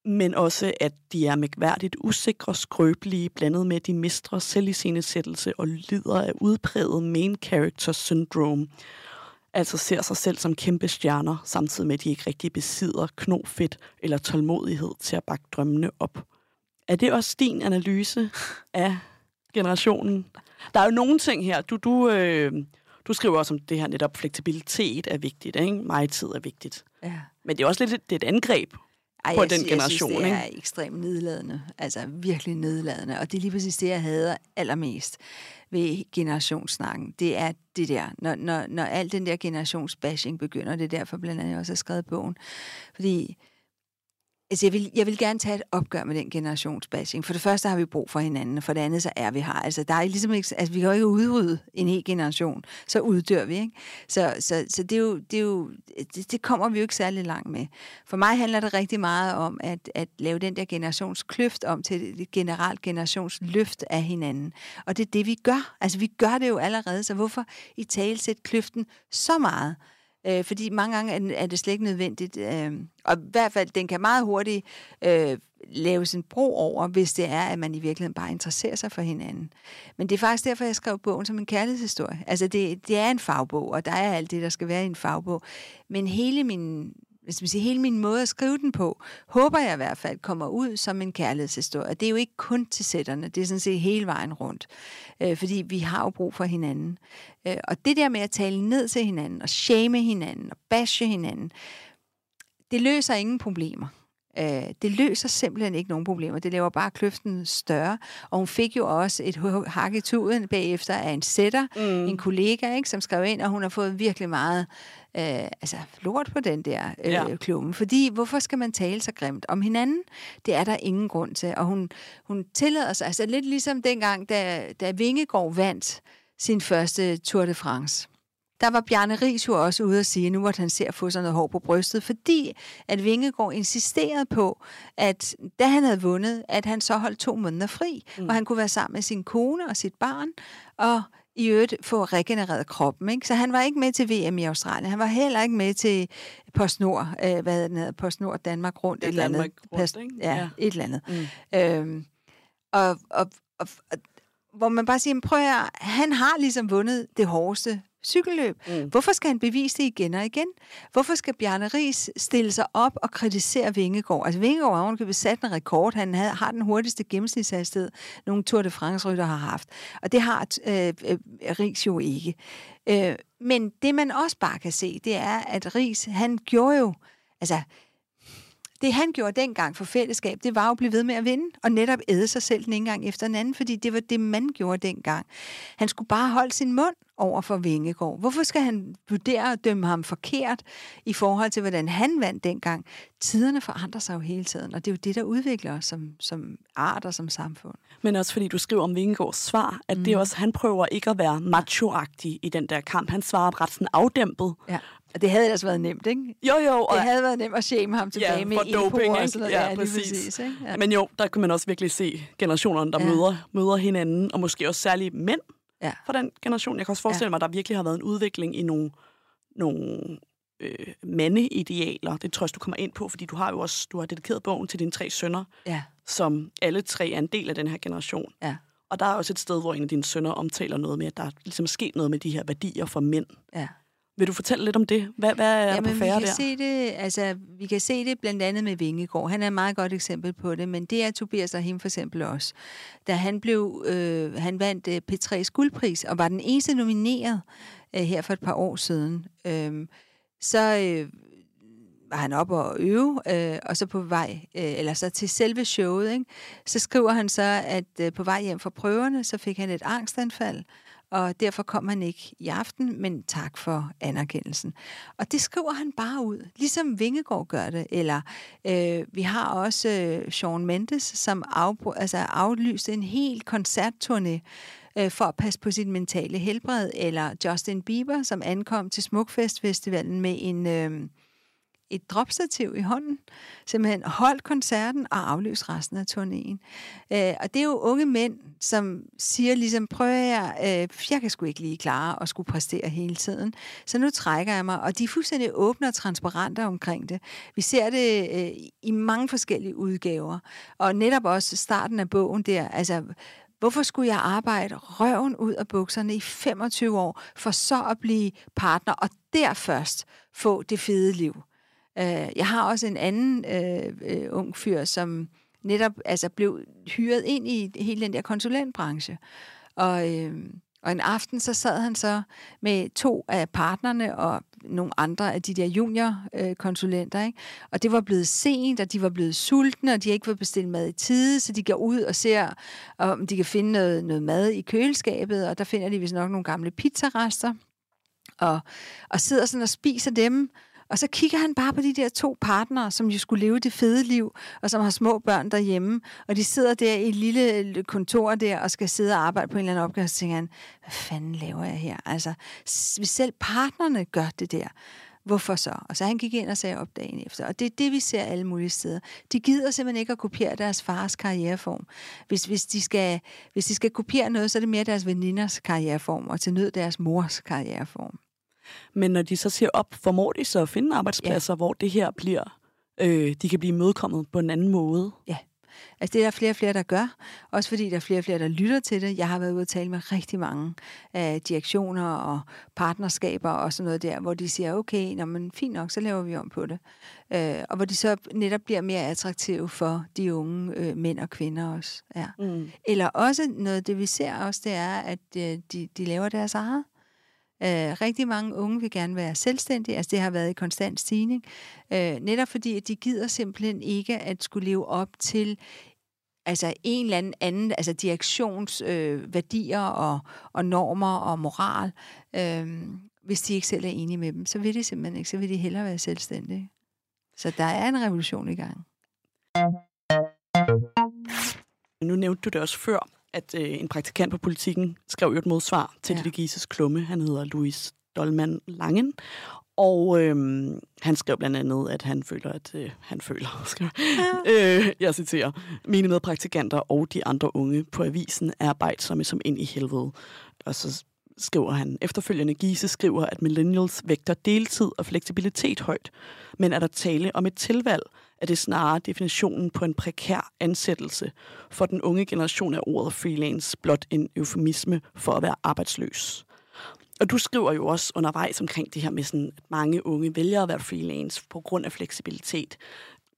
Speaker 3: Men også, at de er mægværdigt usikre, skrøbelige, blandet med, at de mistrer selviscenesættelse og lider af udpræget main character syndrome. Altså ser sig selv som kæmpe stjerner, samtidig med, at de ikke rigtig besidder knofedt eller tålmodighed til at bakke drømmene op. Er det også din analyse af generationen? Der er jo nogle ting her. Du, du, øh, du skriver også om det her netop, fleksibilitet er vigtigt, ikke? Mig tid er vigtigt.
Speaker 2: Ja.
Speaker 3: Men det er også lidt det er et angreb
Speaker 2: Ej,
Speaker 3: på
Speaker 2: jeg,
Speaker 3: den
Speaker 2: sy-
Speaker 3: generation,
Speaker 2: Jeg synes, det
Speaker 3: ikke?
Speaker 2: er ekstremt nedladende. Altså virkelig nedladende. Og det er lige præcis det, jeg hader allermest ved generationssnakken. Det er det der, når, når, når al den der generationsbashing begynder. Det er derfor blandt andet, jeg også har skrevet bogen. Fordi Altså, jeg vil, jeg vil gerne tage et opgør med den generationsbashing. For det første har vi brug for hinanden, og for det andet så er vi her. Altså, der er ligesom ikke, altså, vi kan jo ikke udrydde en hel generation, så uddør vi, ikke? Så, så, så det, er jo, det, er jo, det, det kommer vi jo ikke særlig langt med. For mig handler det rigtig meget om at, at lave den der generationskløft om til et generelt generationsløft af hinanden. Og det er det, vi gør. Altså, vi gør det jo allerede, så hvorfor i tale sætte kløften så meget? Øh, fordi mange gange er, er det slet ikke nødvendigt. Øh, og i hvert fald, den kan meget hurtigt øh, lave sin bro over, hvis det er, at man i virkeligheden bare interesserer sig for hinanden. Men det er faktisk derfor, jeg skrev bogen som en kærlighedshistorie. Altså, det, det er en fagbog, og der er alt det, der skal være i en fagbog. Men hele min, hvis man siger, hele min måde at skrive den på, håber jeg i hvert fald kommer ud som en kærlighedshistorie. Det er jo ikke kun til sætterne, det er sådan set hele vejen rundt. Øh, fordi vi har jo brug for hinanden. Øh, og det der med at tale ned til hinanden, og shame hinanden, og bashe hinanden, det løser ingen problemer. Øh, det løser simpelthen ikke nogen problemer. Det laver bare kløften større. Og hun fik jo også et hak i tuden bagefter af en sætter, mm. en kollega, ikke, som skrev ind, og hun har fået virkelig meget øh, altså, lort på den der øh, ja. klumme. Fordi hvorfor skal man tale så grimt om hinanden? Det er der ingen grund til. Og hun, hun tillader sig, altså lidt ligesom dengang, da, da Vingegaard vandt sin første Tour de France der var Bjarne Ries jo også ude at sige, nu måtte han se at få sådan noget hår på brystet, fordi at Vingegaard insisterede på, at da han havde vundet, at han så holdt to måneder fri, mm. hvor han kunne være sammen med sin kone og sit barn, og i øvrigt få regenereret kroppen. Ikke? Så han var ikke med til VM i Australien. Han var heller ikke med til PostNord, øh, hvad hedder det, PostNord Danmark rundt.
Speaker 3: Et eller andet. Rundt,
Speaker 2: ikke? Ja, ja, et eller andet. Mm. Øhm, og, og, og, og, hvor man bare siger, prøv at han har ligesom vundet det hårdeste cykelløb. Mm. Hvorfor skal han bevise det igen og igen? Hvorfor skal Bjarne Ries stille sig op og kritisere Vingegaard? Altså Vingegaard har ovenikøbet sat en rekord. Han havde, har den hurtigste gennemsnitshastighed, nogle Tour de France-rytter har haft. Og det har øh, øh, Ries jo ikke. Øh, men det man også bare kan se, det er, at Ries, han gjorde jo... Altså, det han gjorde dengang for fællesskab, det var jo at blive ved med at vinde, og netop æde sig selv den ene gang efter den anden, fordi det var det, man gjorde dengang. Han skulle bare holde sin mund over for Vingegaard. Hvorfor skal han vurdere og dømme ham forkert i forhold til, hvordan han vandt dengang? Tiderne forandrer sig jo hele tiden, og det er jo det, der udvikler os som, som art og som samfund.
Speaker 3: Men også fordi du skriver om Vingegaards svar, at mm. det er også, han prøver ikke at være macho-agtig i den der kamp. Han svarer ret sådan afdæmpet.
Speaker 2: Ja. Og det havde ellers været nemt, ikke?
Speaker 3: Jo, jo.
Speaker 2: Og det havde været nemt at shame ham tilbage
Speaker 3: ja,
Speaker 2: med
Speaker 3: doping,
Speaker 2: og sådan noget.
Speaker 3: Ja, ja præcis. præcis ikke? Ja. Men jo, der kan man også virkelig se generationerne, der ja. møder, møder hinanden, og måske også særligt mænd ja. for den generation. Jeg kan også forestille ja. mig, at der virkelig har været en udvikling i nogle, nogle øh, mandeidealer. Det tror jeg, du kommer ind på, fordi du har jo også du har dedikeret bogen til dine tre sønner, ja. som alle tre er en del af den her generation. Ja. Og der er også et sted, hvor en af dine sønner omtaler noget med, at der er ligesom sket noget med de her værdier for mænd. Ja. Vil du fortælle lidt om det? Hvad, hvad er Jamen, på færre
Speaker 2: vi kan
Speaker 3: der?
Speaker 2: Se det, altså, vi kan se det blandt andet med Vingegård. Han er et meget godt eksempel på det, men det er Tobias og him for eksempel også. Da han blev, øh, han vandt øh, P3's guldpris, og var den eneste nomineret øh, her for et par år siden, øh, så øh, var han op og øve, øh, og så på vej, øh, eller så til selve showet, ikke? så skriver han så, at øh, på vej hjem fra prøverne, så fik han et angstanfald, og derfor kom han ikke i aften, men tak for anerkendelsen. Og det skriver han bare ud, ligesom Vingegaard gør det. Eller øh, vi har også øh, Sean Mendes, som af, altså aflyste en hel koncertturné øh, for at passe på sit mentale helbred. Eller Justin Bieber, som ankom til Smukfest Festivalen med en... Øh, et dropstativ i hånden, simpelthen holdt koncerten og aflyst resten af turnéen. Øh, og det er jo unge mænd, som siger ligesom, prøv jeg, øh, jeg kan sgu ikke lige klare at skulle præstere hele tiden, så nu trækker jeg mig, og de er fuldstændig åbne og transparente omkring det. Vi ser det øh, i mange forskellige udgaver, og netop også starten af bogen der, altså Hvorfor skulle jeg arbejde røven ud af bukserne i 25 år, for så at blive partner, og der først få det fede liv? Øh, jeg har også en anden øh, øh, ung fyr, som netop altså, blev hyret ind i hele den der konsulentbranche. Og, øh, og en aften så sad han så med to af partnerne og nogle andre af de der juniorkonsulenter. Øh, ikke? Og det var blevet sent, og de var blevet sultne, og de havde ikke fået bestilt mad i tide, så de går ud og ser, om de kan finde noget, noget mad i køleskabet, og der finder de vist nok nogle gamle pizzarester. Og, og sidder sådan og spiser dem, og så kigger han bare på de der to partnere, som jo skulle leve det fede liv, og som har små børn derhjemme, og de sidder der i et lille kontor der, og skal sidde og arbejde på en eller anden opgave, og så tænker han, hvad fanden laver jeg her? Altså, hvis selv partnerne gør det der, hvorfor så? Og så han gik ind og sagde op dagen efter. Og det er det, vi ser alle mulige steder. De gider simpelthen ikke at kopiere deres fars karriereform. Hvis, hvis, de, skal, hvis de skal kopiere noget, så er det mere deres veninders karriereform, og til nød deres mors karriereform.
Speaker 3: Men når de så siger op, formår de så at finde arbejdspladser, ja. hvor det her bliver, øh, de kan blive mødekommet på en anden måde?
Speaker 2: Ja. Altså det er der flere og flere, der gør. Også fordi der er flere og flere, der lytter til det. Jeg har været ude og tale med rigtig mange øh, direktioner og partnerskaber og sådan noget der, hvor de siger, okay, nå, men fint nok, så laver vi om på det. Øh, og hvor de så netop bliver mere attraktive for de unge øh, mænd og kvinder også. Ja. Mm. Eller også noget, det vi ser også, det er, at øh, de, de laver deres eget. Øh, rigtig mange unge vil gerne være selvstændige, altså det har været i konstant stigning, øh, netop fordi at de gider simpelthen ikke at skulle leve op til altså en eller anden anden, altså direktionsværdier øh, værdier og, og normer og moral, øh, hvis de ikke selv er enige med dem, så vil de simpelthen ikke, så vil de hellere være selvstændige. Så der er en revolution i gang.
Speaker 3: Nu nævnte du det også før, at øh, en praktikant på politikken skrev et modsvar til ja. det Gises klumme. Han hedder Louis Dolman Langen. Og øhm, han skrev blandt andet, at han føler, at øh, han føler, skal, ja. øh, jeg citerer, mine medpraktikanter og de andre unge på avisen er arbejdsomme som ind i helvede. Og så skriver han efterfølgende, Gise skriver, at millennials vægter deltid og fleksibilitet højt. Men er der tale om et tilvalg, er det snarere definitionen på en prekær ansættelse. For den unge generation er ordet freelance blot en eufemisme for at være arbejdsløs. Og du skriver jo også undervejs omkring det her med, sådan, at mange unge vælger at være freelance på grund af fleksibilitet.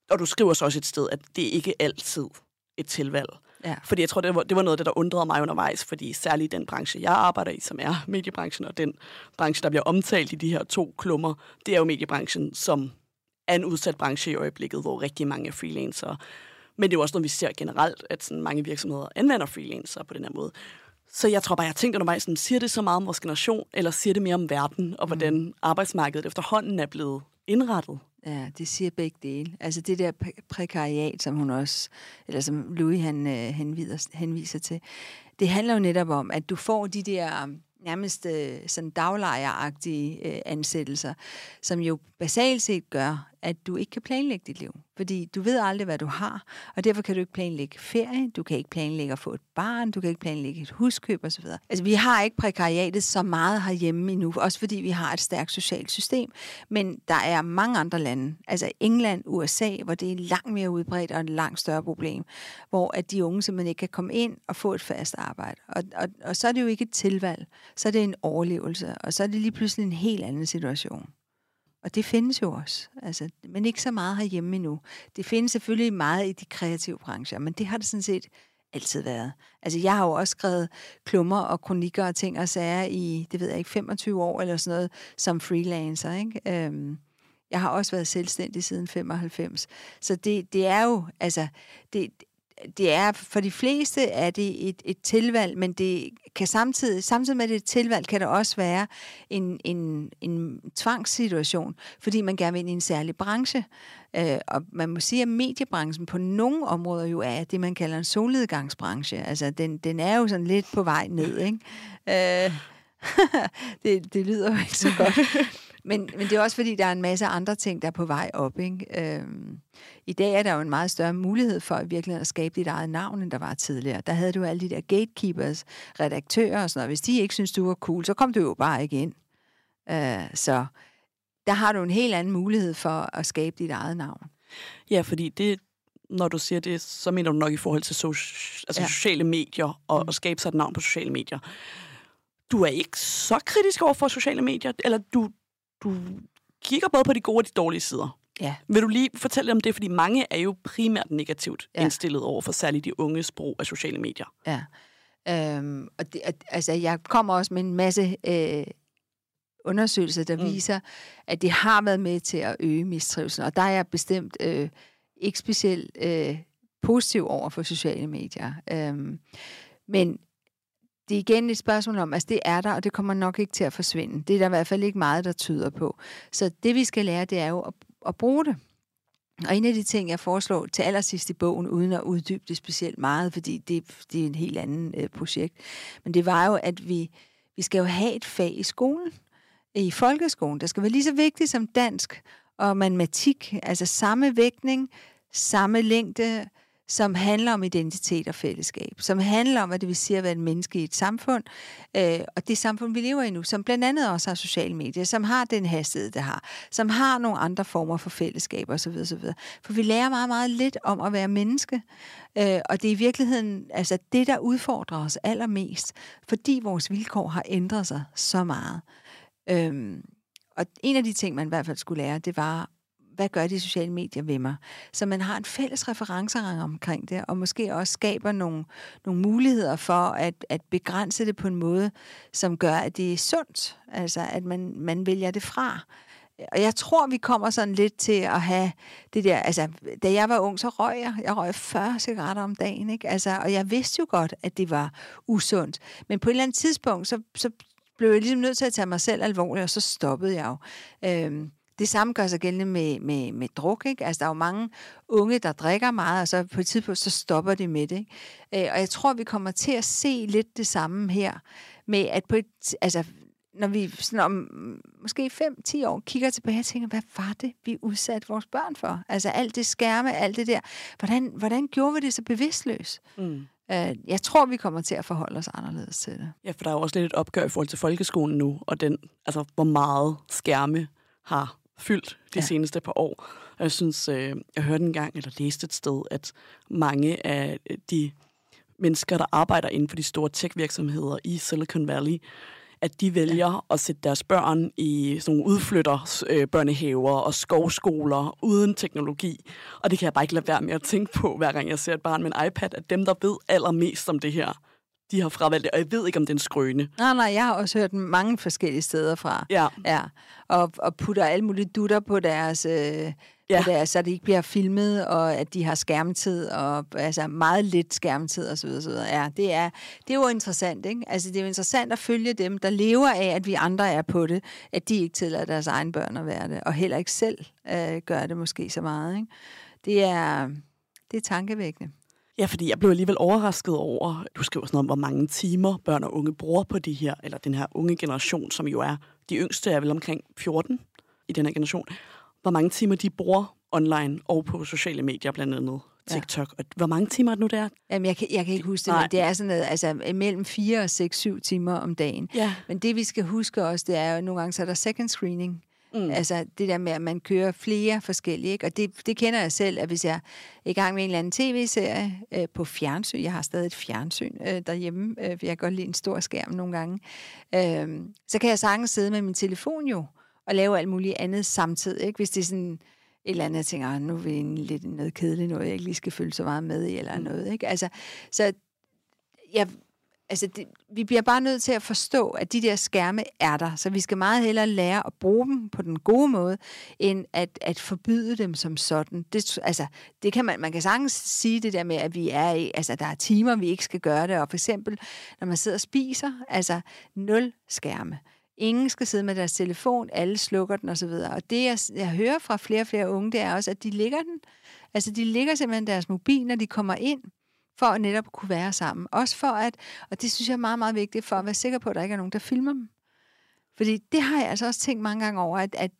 Speaker 3: Og du skriver så også et sted, at det ikke altid et tilvalg. Ja. Fordi jeg tror, det var, det var noget af det, der undrede mig undervejs, fordi særligt den branche, jeg arbejder i, som er mediebranchen, og den branche, der bliver omtalt i de her to klummer, det er jo mediebranchen, som er en udsat branche i øjeblikket, hvor rigtig mange er freelancere. Men det er jo også noget, vi ser generelt, at sådan mange virksomheder anvender freelancere på den her måde. Så jeg tror bare, jeg tænkte undervejs, sådan, siger det så meget om vores generation, eller siger det mere om verden, og hvordan mm. arbejdsmarkedet efterhånden er blevet indrettet?
Speaker 2: Ja, det siger begge dele. Altså det der prekariat, som hun også, eller som Louis han øh, henviser, henviser til, det handler jo netop om, at du får de der nærmest øh, sådan daglejeragtige øh, ansættelser, som jo basalt set gør, at du ikke kan planlægge dit liv. Fordi du ved aldrig, hvad du har, og derfor kan du ikke planlægge ferie, du kan ikke planlægge at få et barn, du kan ikke planlægge et huskøb osv. Altså, vi har ikke prekariatet så meget herhjemme endnu, også fordi vi har et stærkt socialt system, men der er mange andre lande, altså England, USA, hvor det er langt mere udbredt og et langt større problem, hvor at de unge simpelthen ikke kan komme ind og få et fast arbejde. Og, og, og så er det jo ikke et tilvalg, så er det en overlevelse, og så er det lige pludselig en helt anden situation. Og det findes jo også, altså, men ikke så meget herhjemme endnu. Det findes selvfølgelig meget i de kreative brancher, men det har det sådan set altid været. Altså, jeg har jo også skrevet klummer og kronikker og ting og sager i, det ved jeg ikke, 25 år eller sådan noget, som freelancer, ikke? Øhm, jeg har også været selvstændig siden 95. Så det, det er jo, altså, det, det er for de fleste er det et, et tilvalg, men det kan samtidig, samtidig med det tilvalg, kan der også være en, en, en tvangssituation, fordi man gerne vil ind i en særlig branche. Øh, og man må sige, at mediebranchen på nogle områder jo er det, man kalder en solnedgangsbranche. Altså, den, den er jo sådan lidt på vej ned, ikke? Øh, det, det lyder jo ikke så godt. Men, men det er også fordi, der er en masse andre ting, der er på vej op. Ikke? Øhm, I dag er der jo en meget større mulighed for at virkelig at skabe dit eget navn, end der var tidligere. Der havde du alle de der gatekeepers, redaktører og sådan noget. Hvis de ikke synes du var cool, så kom du jo bare ikke ind. Øh, så der har du en helt anden mulighed for at skabe dit eget navn.
Speaker 3: Ja, fordi det, når du siger det, så mener du nok i forhold til so- altså ja. sociale medier og mm. at skabe sig et navn på sociale medier. Du er ikke så kritisk over for sociale medier, eller du, du kigger både på de gode og de dårlige sider. Ja. Vil du lige fortælle om det, fordi mange er jo primært negativt ja. indstillet over for særligt de unges brug af sociale medier.
Speaker 2: Ja. Øhm, og det, altså, jeg kommer også med en masse øh, undersøgelser, der mm. viser, at det har været med til at øge mistrivsel. Og der er jeg bestemt øh, ikke specielt øh, positiv over for sociale medier. Øhm, men det er igen et spørgsmål om, altså det er der, og det kommer nok ikke til at forsvinde. Det er der i hvert fald ikke meget, der tyder på. Så det vi skal lære, det er jo at, at bruge det. Og en af de ting, jeg foreslår til allersidst i bogen, uden at uddybe det specielt meget, fordi det, det er en helt anden øh, projekt, men det var jo, at vi, vi skal jo have et fag i skolen, i folkeskolen, der skal være lige så vigtigt som dansk og matematik, altså samme vægtning, samme længde, som handler om identitet og fællesskab, som handler om, hvad det vil sige at være en menneske i et samfund, øh, og det samfund, vi lever i nu, som blandt andet også har sociale medier, som har den hastighed, det har, som har nogle andre former for fællesskab osv. osv. For vi lærer meget, meget lidt om at være menneske, øh, og det er i virkeligheden altså det, der udfordrer os allermest, fordi vores vilkår har ændret sig så meget. Øh, og en af de ting, man i hvert fald skulle lære, det var hvad gør de sociale medier ved mig? Så man har en fælles referencerang omkring det, og måske også skaber nogle, nogle muligheder for at, at begrænse det på en måde, som gør, at det er sundt. Altså, at man, man vælger det fra. Og jeg tror, vi kommer sådan lidt til at have det der, altså, da jeg var ung, så røg jeg, jeg røg 40 cigaretter om dagen, ikke? Altså, og jeg vidste jo godt, at det var usundt. Men på et eller andet tidspunkt, så, så blev jeg ligesom nødt til at tage mig selv alvorligt, og så stoppede jeg jo. Øhm, det samme gør sig gældende med, med, med druk. Ikke? Altså, der er jo mange unge, der drikker meget, og så på et tidspunkt, så stopper de med det. Ikke? Øh, og jeg tror, vi kommer til at se lidt det samme her, med at på et, altså, når vi sådan om måske 5-10 år kigger tilbage og tænker, hvad var det, vi udsatte vores børn for? Altså alt det skærme, alt det der. Hvordan, hvordan gjorde vi det så bevidstløst? Mm. Øh, jeg tror, vi kommer til at forholde os anderledes til det.
Speaker 3: Ja, for der er jo også lidt et opgør i forhold til folkeskolen nu, og den, altså, hvor meget skærme har fyldt de ja. seneste par år. Og jeg synes, øh, jeg hørte en gang, eller læste et sted, at mange af de mennesker, der arbejder inden for de store tech-virksomheder i Silicon Valley, at de vælger ja. at sætte deres børn i sådan nogle udflytter øh, børnehaver og skovskoler uden teknologi. Og det kan jeg bare ikke lade være med at tænke på, hver gang jeg ser et barn med en iPad, at dem, der ved allermest om det her, de har fravalgt det, og jeg ved ikke, om det er en skrøne.
Speaker 2: Nej, nej, jeg har også hørt mange forskellige steder fra. Ja. ja. Og, og putter alle mulige dutter på deres... Øh, ja. på deres, så det ikke bliver filmet, og at de har skærmtid, og altså meget lidt skærmtid osv. osv. Ja, det er, det er jo interessant, ikke? Altså, det er jo interessant at følge dem, der lever af, at vi andre er på det, at de ikke tillader deres egen børn at være det, og heller ikke selv øh, gør det måske så meget, ikke? Det er, det er tankevækkende.
Speaker 3: Ja, fordi jeg blev alligevel overrasket over, du skriver sådan noget om, hvor mange timer børn og unge bruger på de her, eller den her unge generation, som jo er, de yngste er vel omkring 14 i den her generation, hvor mange timer de bruger online og på sociale medier, blandt andet TikTok. Ja. Og hvor mange timer er det nu, der?
Speaker 2: Jamen, jeg kan, jeg kan ikke huske det, Nej. men det er sådan noget, altså mellem 4 og 6, 7 timer om dagen. Ja. Men det, vi skal huske også, det er jo, nogle gange så er der second screening. Mm. Altså det der med, at man kører flere forskellige. Ikke? Og det, det kender jeg selv, at hvis jeg er i gang med en eller anden tv-serie øh, på fjernsyn, jeg har stadig et fjernsyn øh, derhjemme, øh, jeg kan godt lide en stor skærm nogle gange, øh, så kan jeg sagtens sidde med min telefon jo, og lave alt muligt andet samtidig. Ikke? Hvis det er sådan et eller andet, jeg tænker, nu er vi lidt noget kedeligt noget, jeg ikke lige skal følge så meget med i, eller mm. noget. Ikke? Altså, så jeg, altså det, vi bliver bare nødt til at forstå, at de der skærme er der, så vi skal meget hellere lære at bruge dem på den gode måde, end at, at forbyde dem som sådan. Det, altså, det kan man, man kan sagtens sige det der med, at vi er i, altså der er timer, vi ikke skal gøre det, og for eksempel, når man sidder og spiser, altså nul skærme. Ingen skal sidde med deres telefon, alle slukker den osv. Og det, jeg, jeg hører fra flere og flere unge, det er også, at de ligger den. Altså, de ligger simpelthen deres mobil, når de kommer ind for at netop kunne være sammen. Også for at, og det synes jeg er meget, meget vigtigt, for at være sikker på, at der ikke er nogen, der filmer dem. Fordi det har jeg altså også tænkt mange gange over, at, at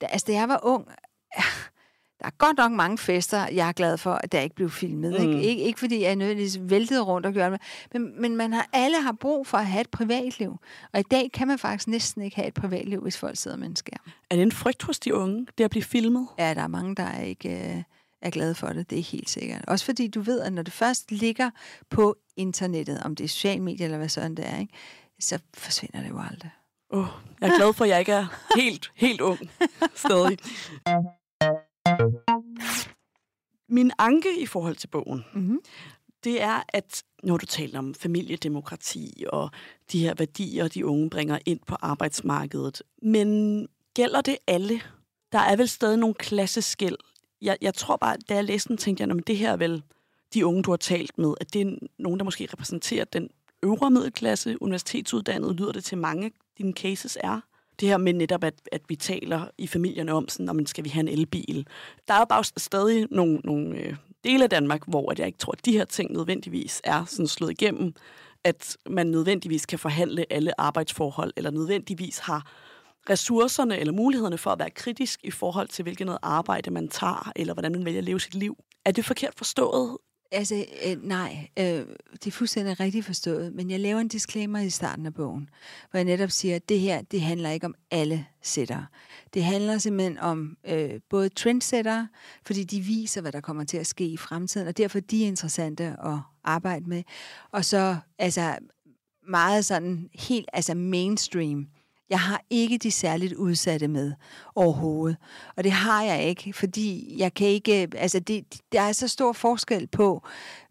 Speaker 2: altså, da jeg var ung, der er godt nok mange fester, jeg er glad for, at der ikke blev filmet. Mm. Ikke? Ikke, ikke fordi jeg nødvendigvis væltede rundt og gjorde det, men, men man har, alle har brug for at have et privatliv. Og i dag kan man faktisk næsten ikke have et privatliv, hvis folk sidder med en skærm.
Speaker 3: Er det en frygt hos de unge, det at blive filmet?
Speaker 2: Ja, der er mange, der er ikke... Øh, er glade for det, det er helt sikkert. Også fordi du ved, at når det først ligger på internettet, om det er social media eller hvad sådan det er, ikke, så forsvinder det jo aldrig.
Speaker 3: Oh, jeg er glad for, at jeg ikke er helt, helt ung stadig. Min anke i forhold til bogen, mm-hmm. det er, at når du taler om familiedemokrati og de her værdier, de unge bringer ind på arbejdsmarkedet, men gælder det alle? Der er vel stadig nogle klasseskæld jeg, jeg tror bare, da jeg læste den, tænkte jeg, at det her er vel de unge, du har talt med, at det er nogen, der måske repræsenterer den øvre middelklasse, universitetsuddannet, lyder det til mange, dine cases er. Det her med netop, at, at vi taler i familierne om, sådan, om skal vi have en elbil. Der er jo bare stadig nogle, nogle øh, dele af Danmark, hvor at jeg ikke tror, at de her ting nødvendigvis er sådan slået igennem, at man nødvendigvis kan forhandle alle arbejdsforhold, eller nødvendigvis har ressourcerne eller mulighederne for at være kritisk i forhold til, hvilket noget arbejde man tager, eller hvordan man vælger at leve sit liv. Er det forkert forstået?
Speaker 2: Altså, øh, nej, øh, det er fuldstændig rigtigt forstået, men jeg laver en disclaimer i starten af bogen, hvor jeg netop siger, at det her, det handler ikke om alle sætter. Det handler simpelthen om øh, både trendsetter, fordi de viser, hvad der kommer til at ske i fremtiden, og derfor de er interessante at arbejde med. Og så altså meget sådan helt altså mainstream jeg har ikke de særligt udsatte med overhovedet. Og det har jeg ikke, fordi jeg kan ikke... Altså, det, der er så stor forskel på,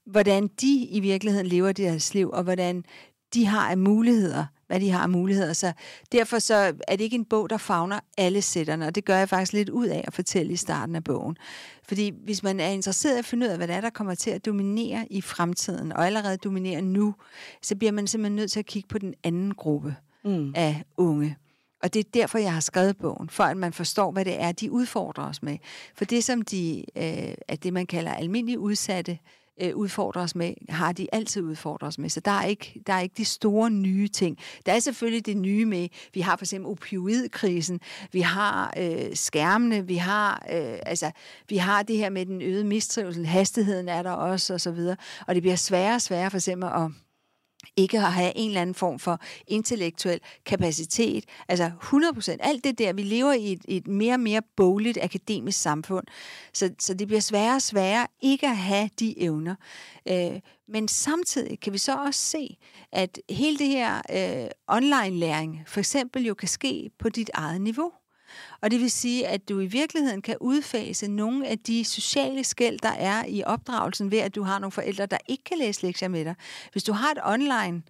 Speaker 2: hvordan de i virkeligheden lever deres liv, og hvordan de har af muligheder, hvad de har af muligheder. Så derfor så er det ikke en bog, der fagner alle sætterne, og det gør jeg faktisk lidt ud af at fortælle i starten af bogen. Fordi hvis man er interesseret i at finde ud af, hvad det er, der kommer til at dominere i fremtiden, og allerede dominerer nu, så bliver man simpelthen nødt til at kigge på den anden gruppe mm. af unge. Og det er derfor, jeg har skrevet bogen, for at man forstår, hvad det er, de udfordrer os med. For det, som de, øh, at det, man kalder almindelige udsatte, øh, udfordrer os med, har de altid udfordret os med. Så der er, ikke, der er ikke de store nye ting. Der er selvfølgelig det nye med, vi har for eksempel opioidkrisen, vi har øh, skærmene, vi har, øh, altså, vi har det her med den øgede mistrivsel, hastigheden er der også, og så videre. Og det bliver sværere og sværere for eksempel at ikke at have en eller anden form for intellektuel kapacitet. Altså 100 procent. Alt det der, vi lever i et, et mere og mere bogligt akademisk samfund, så, så det bliver sværere og sværere ikke at have de evner. Øh, men samtidig kan vi så også se, at hele det her øh, online-læring for eksempel jo kan ske på dit eget niveau. Og det vil sige, at du i virkeligheden kan udfase nogle af de sociale skæld, der er i opdragelsen ved, at du har nogle forældre, der ikke kan læse lektier med dig. Hvis du har et online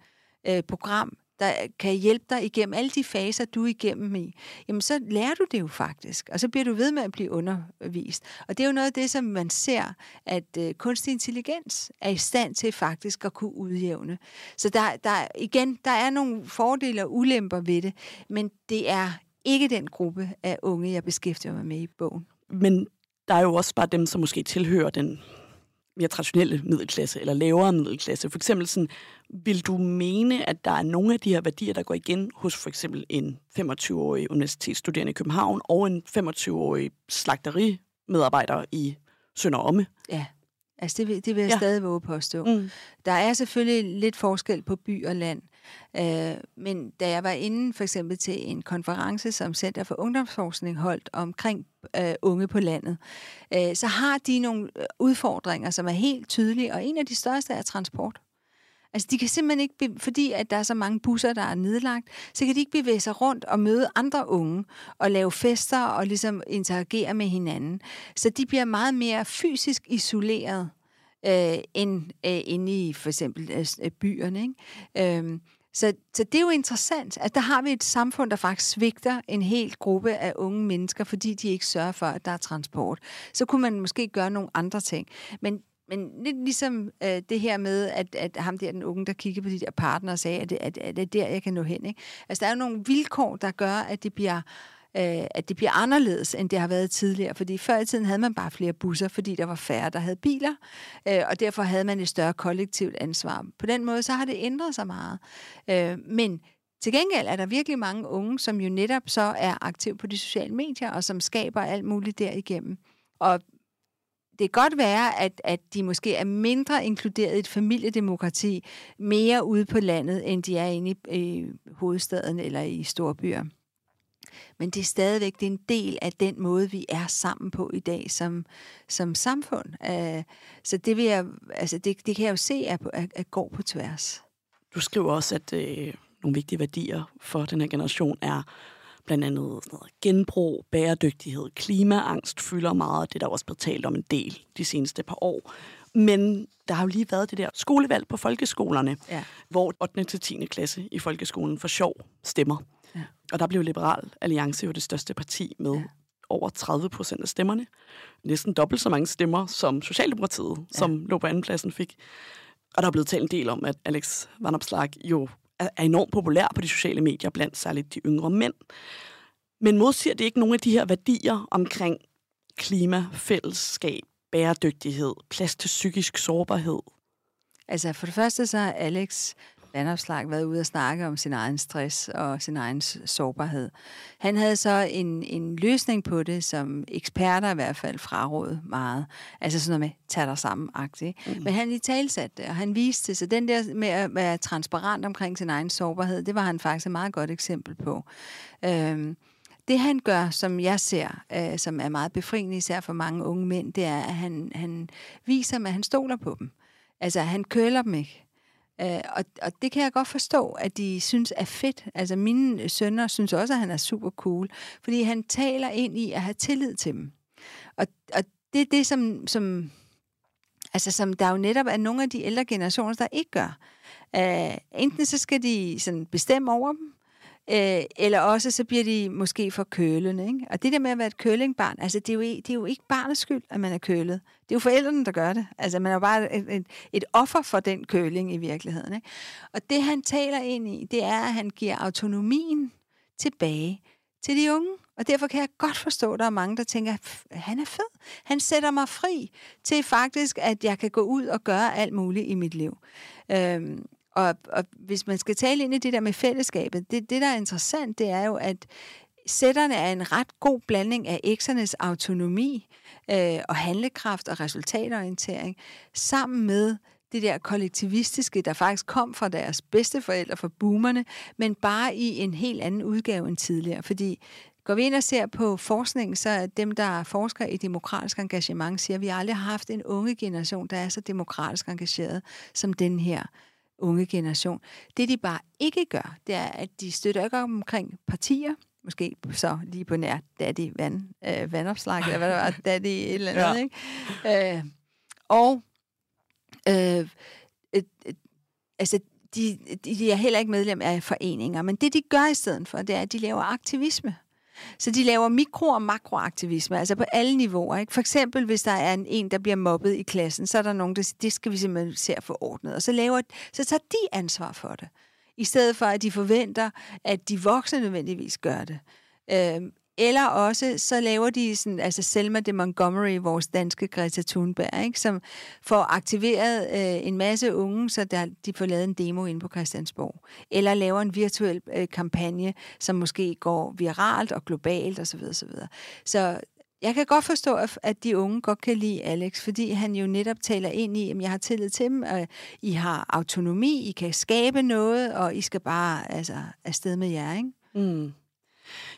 Speaker 2: øh, program, der kan hjælpe dig igennem alle de faser, du er igennem i, jamen så lærer du det jo faktisk, og så bliver du ved med at blive undervist. Og det er jo noget af det, som man ser, at øh, kunstig intelligens er i stand til faktisk at kunne udjævne. Så der, der, igen, der er nogle fordele og ulemper ved det, men det er ikke den gruppe af unge, jeg beskæftiger mig med i bogen.
Speaker 3: Men der er jo også bare dem, som måske tilhører den mere traditionelle middelklasse eller lavere middelklasse. For eksempel sådan, vil du mene, at der er nogle af de her værdier, der går igen hos for eksempel en 25-årig universitetsstuderende i København og en 25-årig slagterimedarbejder i Sønder
Speaker 2: Ja. Altså det det vil jeg ja. stadig våge påstå. Mm. Der er selvfølgelig lidt forskel på by og land. Øh, men da jeg var inde for eksempel til en konference, som Center for Ungdomsforskning holdt omkring øh, unge på landet, øh, så har de nogle øh, udfordringer, som er helt tydelige, og en af de største er transport. Altså, de kan simpelthen ikke, fordi at der er så mange busser, der er nedlagt, så kan de ikke bevæge sig rundt og møde andre unge og lave fester og ligesom interagere med hinanden. Så de bliver meget mere fysisk isoleret øh, end øh, inde i for eksempel øh, øh byerne. Ikke? Øh, så, så det er jo interessant, at der har vi et samfund, der faktisk svigter en hel gruppe af unge mennesker, fordi de ikke sørger for, at der er transport. Så kunne man måske gøre nogle andre ting. Men men lidt ligesom øh, det her med, at, at ham der, den unge, der kigger på de der partnere, sagde, at, at, at det er der, jeg kan nå hen. Ikke? Altså, der er jo nogle vilkår, der gør, at det bliver øh, at det bliver anderledes, end det har været tidligere. Fordi før i tiden havde man bare flere busser, fordi der var færre, der havde biler, øh, og derfor havde man et større kollektivt ansvar. På den måde, så har det ændret sig meget. Øh, men til gengæld er der virkelig mange unge, som jo netop så er aktive på de sociale medier, og som skaber alt muligt derigennem. Og det kan godt være, at, at de måske er mindre inkluderet i et familiedemokrati, mere ude på landet, end de er inde i, i hovedstaden eller i storbyer. Men det er stadigvæk det er en del af den måde, vi er sammen på i dag som, som samfund. Uh, så det, vil jeg, altså det, det kan jeg jo se, at, at, at går på tværs.
Speaker 3: Du skriver også, at øh, nogle vigtige værdier for den her generation er blandt andet noget genbrug, bæredygtighed, klimaangst fylder meget. Det er der også blevet talt om en del de seneste par år. Men der har jo lige været det der skolevalg på folkeskolerne, ja. hvor 8. til 10. klasse i folkeskolen for sjov stemmer. Ja. Og der blev Liberal Alliance jo det største parti med ja. over 30 procent af stemmerne. Næsten dobbelt så mange stemmer som Socialdemokratiet, ja. som lå på andenpladsen, fik. Og der er blevet talt en del om, at Alex Van Opslag jo er enormt populær på de sociale medier blandt særligt de yngre mænd. Men modsiger det ikke nogle af de her værdier omkring klima, fællesskab, bæredygtighed, plads til psykisk sårbarhed?
Speaker 2: Altså for det første så har Alex Vandopslag været ude og snakke om sin egen stress og sin egen sårbarhed. Han havde så en, en løsning på det, som eksperter i hvert fald fraråd meget. Altså sådan noget med, tag dig sammen -agtigt. Mm. Men han i talsatte det, og han viste Så den der med at være transparent omkring sin egen sårbarhed, det var han faktisk et meget godt eksempel på. Øhm, det han gør, som jeg ser, øh, som er meget befriende især for mange unge mænd, det er, at han, han viser dem, at han stoler på dem. Altså, han køler dem ikke. Øh, og, og det kan jeg godt forstå, at de synes er fedt. Altså mine sønner synes også, at han er super cool, fordi han taler ind i at have tillid til dem. Og, og det er det, som, som, altså, som der jo netop er nogle af de ældre generationer, der ikke gør. Uh, enten så skal de sådan bestemme over dem, Øh, eller også så bliver de måske for kølende. Ikke? Og det der med at være et kølingbarn, altså det er, jo, det er jo ikke barnets skyld, at man er kølet. Det er jo forældrene, der gør det. Altså man er jo bare et, et, et offer for den køling i virkeligheden. Ikke? Og det han taler ind i, det er, at han giver autonomien tilbage til de unge. Og derfor kan jeg godt forstå, at der er mange, der tænker, han er fed. Han sætter mig fri til faktisk, at jeg kan gå ud og gøre alt muligt i mit liv. Øhm, og, og hvis man skal tale ind i det der med fællesskabet, det, det der er interessant, det er jo, at sætterne er en ret god blanding af eksernes autonomi øh, og handlekraft og resultatorientering, sammen med det der kollektivistiske, der faktisk kom fra deres bedsteforældre, fra boomerne, men bare i en helt anden udgave end tidligere. Fordi går vi ind og ser på forskning, så er dem, der forsker i demokratisk engagement, siger, at vi aldrig har haft en unge generation, der er så demokratisk engageret som den her unge generation. Det de bare ikke gør, det er, at de støtter ikke omkring partier, måske så lige på nær daddy vand, øh, vandopslag, eller hvad det var, daddy et eller andet, ja. ikke? Øh, og øh, øh, øh, altså, de, de er heller ikke medlem af foreninger, men det de gør i stedet for, det er, at de laver aktivisme. Så de laver mikro- og makroaktivisme, altså på alle niveauer. Ikke? For eksempel, hvis der er en, en, der bliver mobbet i klassen, så er der nogen, der siger, det skal vi simpelthen se at få ordnet. Og så, laver, så tager de ansvar for det, i stedet for at de forventer, at de voksne nødvendigvis gør det. Øhm, eller også, så laver de sådan, altså Selma de Montgomery, vores danske Greta Thunberg, ikke, som får aktiveret øh, en masse unge, så der, de får lavet en demo ind på Christiansborg. Eller laver en virtuel øh, kampagne, som måske går viralt og globalt osv. osv. Så jeg kan godt forstå, at de unge godt kan lide Alex, fordi han jo netop taler ind i, at jeg har tillid til dem, og I har autonomi, I kan skabe noget, og I skal bare altså, afsted med jer, ikke? Mm.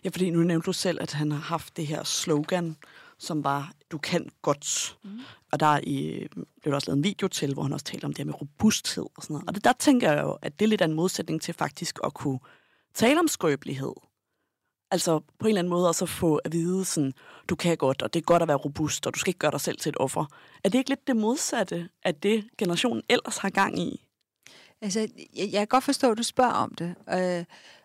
Speaker 3: Ja, fordi nu nævnte du selv, at han har haft det her slogan, som var, du kan godt. Mm. Og der i, blev der også lavet en video til, hvor han også talte om det her med robusthed og sådan noget. Og det, der tænker jeg jo, at det er lidt af en modsætning til faktisk at kunne tale om skrøbelighed. Altså på en eller anden måde også at få at vide, sådan, du kan godt, og det er godt at være robust, og du skal ikke gøre dig selv til et offer. Er det ikke lidt det modsatte af det, generationen ellers har gang i?
Speaker 2: Altså, jeg, jeg kan godt forstå, at du spørger om det. Øh,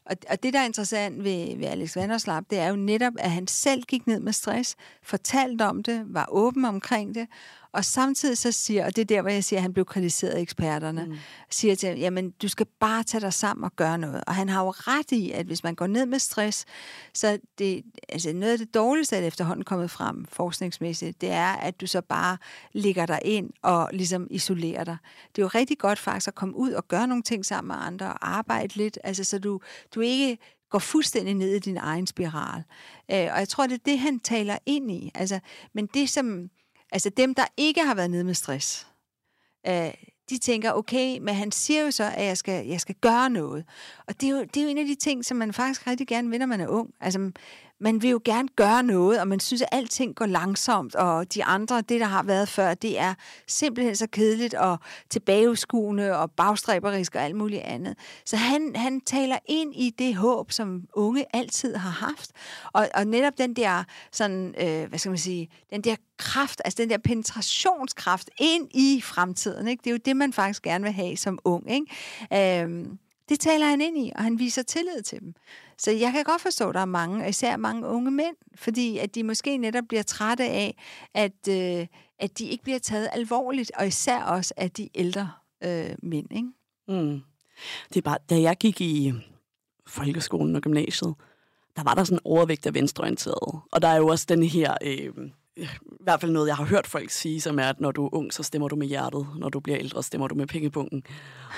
Speaker 2: og, og det, der er interessant ved, ved Alex Vanderslap, det er jo netop, at han selv gik ned med stress, fortalte om det, var åben omkring det, og samtidig så siger, og det er der, hvor jeg siger, at han blev kritiseret af eksperterne, mm. siger til ham, jamen, du skal bare tage dig sammen og gøre noget. Og han har jo ret i, at hvis man går ned med stress, så det, altså noget af det dårligste, der efterhånden kommet frem forskningsmæssigt, det er, at du så bare ligger dig ind og ligesom isolerer dig. Det er jo rigtig godt faktisk at komme ud og gøre nogle ting sammen med andre og arbejde lidt, altså så du, du ikke går fuldstændig ned i din egen spiral. Øh, og jeg tror, det er det, han taler ind i. Altså, men det, som Altså dem, der ikke har været nede med stress, øh, de tænker, okay, men han siger jo så, at jeg skal, jeg skal gøre noget. Og det er, jo, det er jo en af de ting, som man faktisk rigtig gerne vil, når man er ung. Altså, man vil jo gerne gøre noget, og man synes, at alting går langsomt, og de andre, det der har været før, det er simpelthen så kedeligt og tilbageskuende og bagstræberisk og alt muligt andet. Så han, han taler ind i det håb, som unge altid har haft, og, og netop den der sådan, øh, hvad skal man sige, den der kraft, altså den der penetrationskraft ind i fremtiden, ikke? det er jo det, man faktisk gerne vil have som ung. Ikke? Øh, det taler han ind i, og han viser tillid til dem. Så jeg kan godt forstå, at der er mange, især mange unge mænd, fordi at de måske netop bliver trætte af, at, øh, at de ikke bliver taget alvorligt, og især også af de ældre øh, mænd. Ikke? Mm.
Speaker 3: Det er bare, da jeg gik i folkeskolen og gymnasiet, der var der sådan en overvægt af venstreorienterede. Og der er jo også den her... Øh, i hvert fald noget, jeg har hørt folk sige, som er, at når du er ung, så stemmer du med hjertet. Når du bliver ældre, stemmer du med pengepunkten.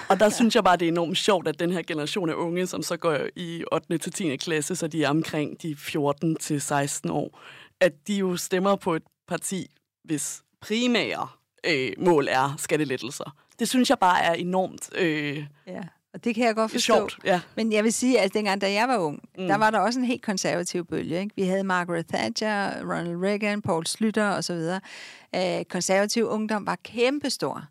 Speaker 3: Og der ja. synes jeg bare, det er enormt sjovt, at den her generation af unge, som så går i 8. til 10. klasse, så de er omkring de 14 til 16 år, at de jo stemmer på et parti, hvis primære øh, mål er skattelettelser. Det synes jeg bare er enormt... Øh,
Speaker 2: ja og det kan jeg godt forstå. Sjovt, ja. Men jeg vil sige, at dengang, da jeg var ung, mm. der var der også en helt konservativ bølge. Ikke? Vi havde Margaret Thatcher, Ronald Reagan, Paul Slytter osv. Øh, konservativ ungdom var kæmpestor,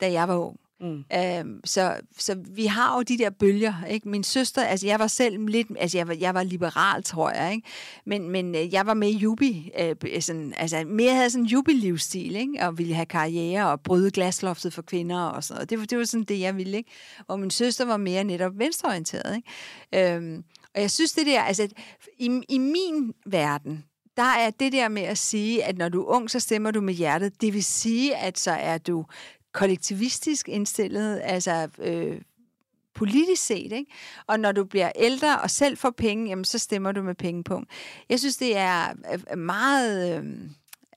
Speaker 2: da jeg var ung. Mm. Øhm, så, så vi har jo de der bølger, ikke? Min søster, altså jeg var selv lidt, altså jeg var, jeg var liberal, tror jeg, ikke? Men, men øh, jeg var med i jubi, øh, sådan, altså mere havde sådan en jubi-livsstil, ikke? Og ville have karriere og bryde glasloftet for kvinder og sådan noget. Det, var, det var sådan det, jeg ville, ikke? Og min søster var mere netop venstreorienteret, ikke? Øhm, og jeg synes det der, altså i, i min verden, der er det der med at sige, at når du er ung, så stemmer du med hjertet. Det vil sige, at så er du kollektivistisk indstillet, altså øh, politisk set, ikke? Og når du bliver ældre og selv får penge, jamen, så stemmer du med pengepunkt. Jeg synes, det er meget... Øh,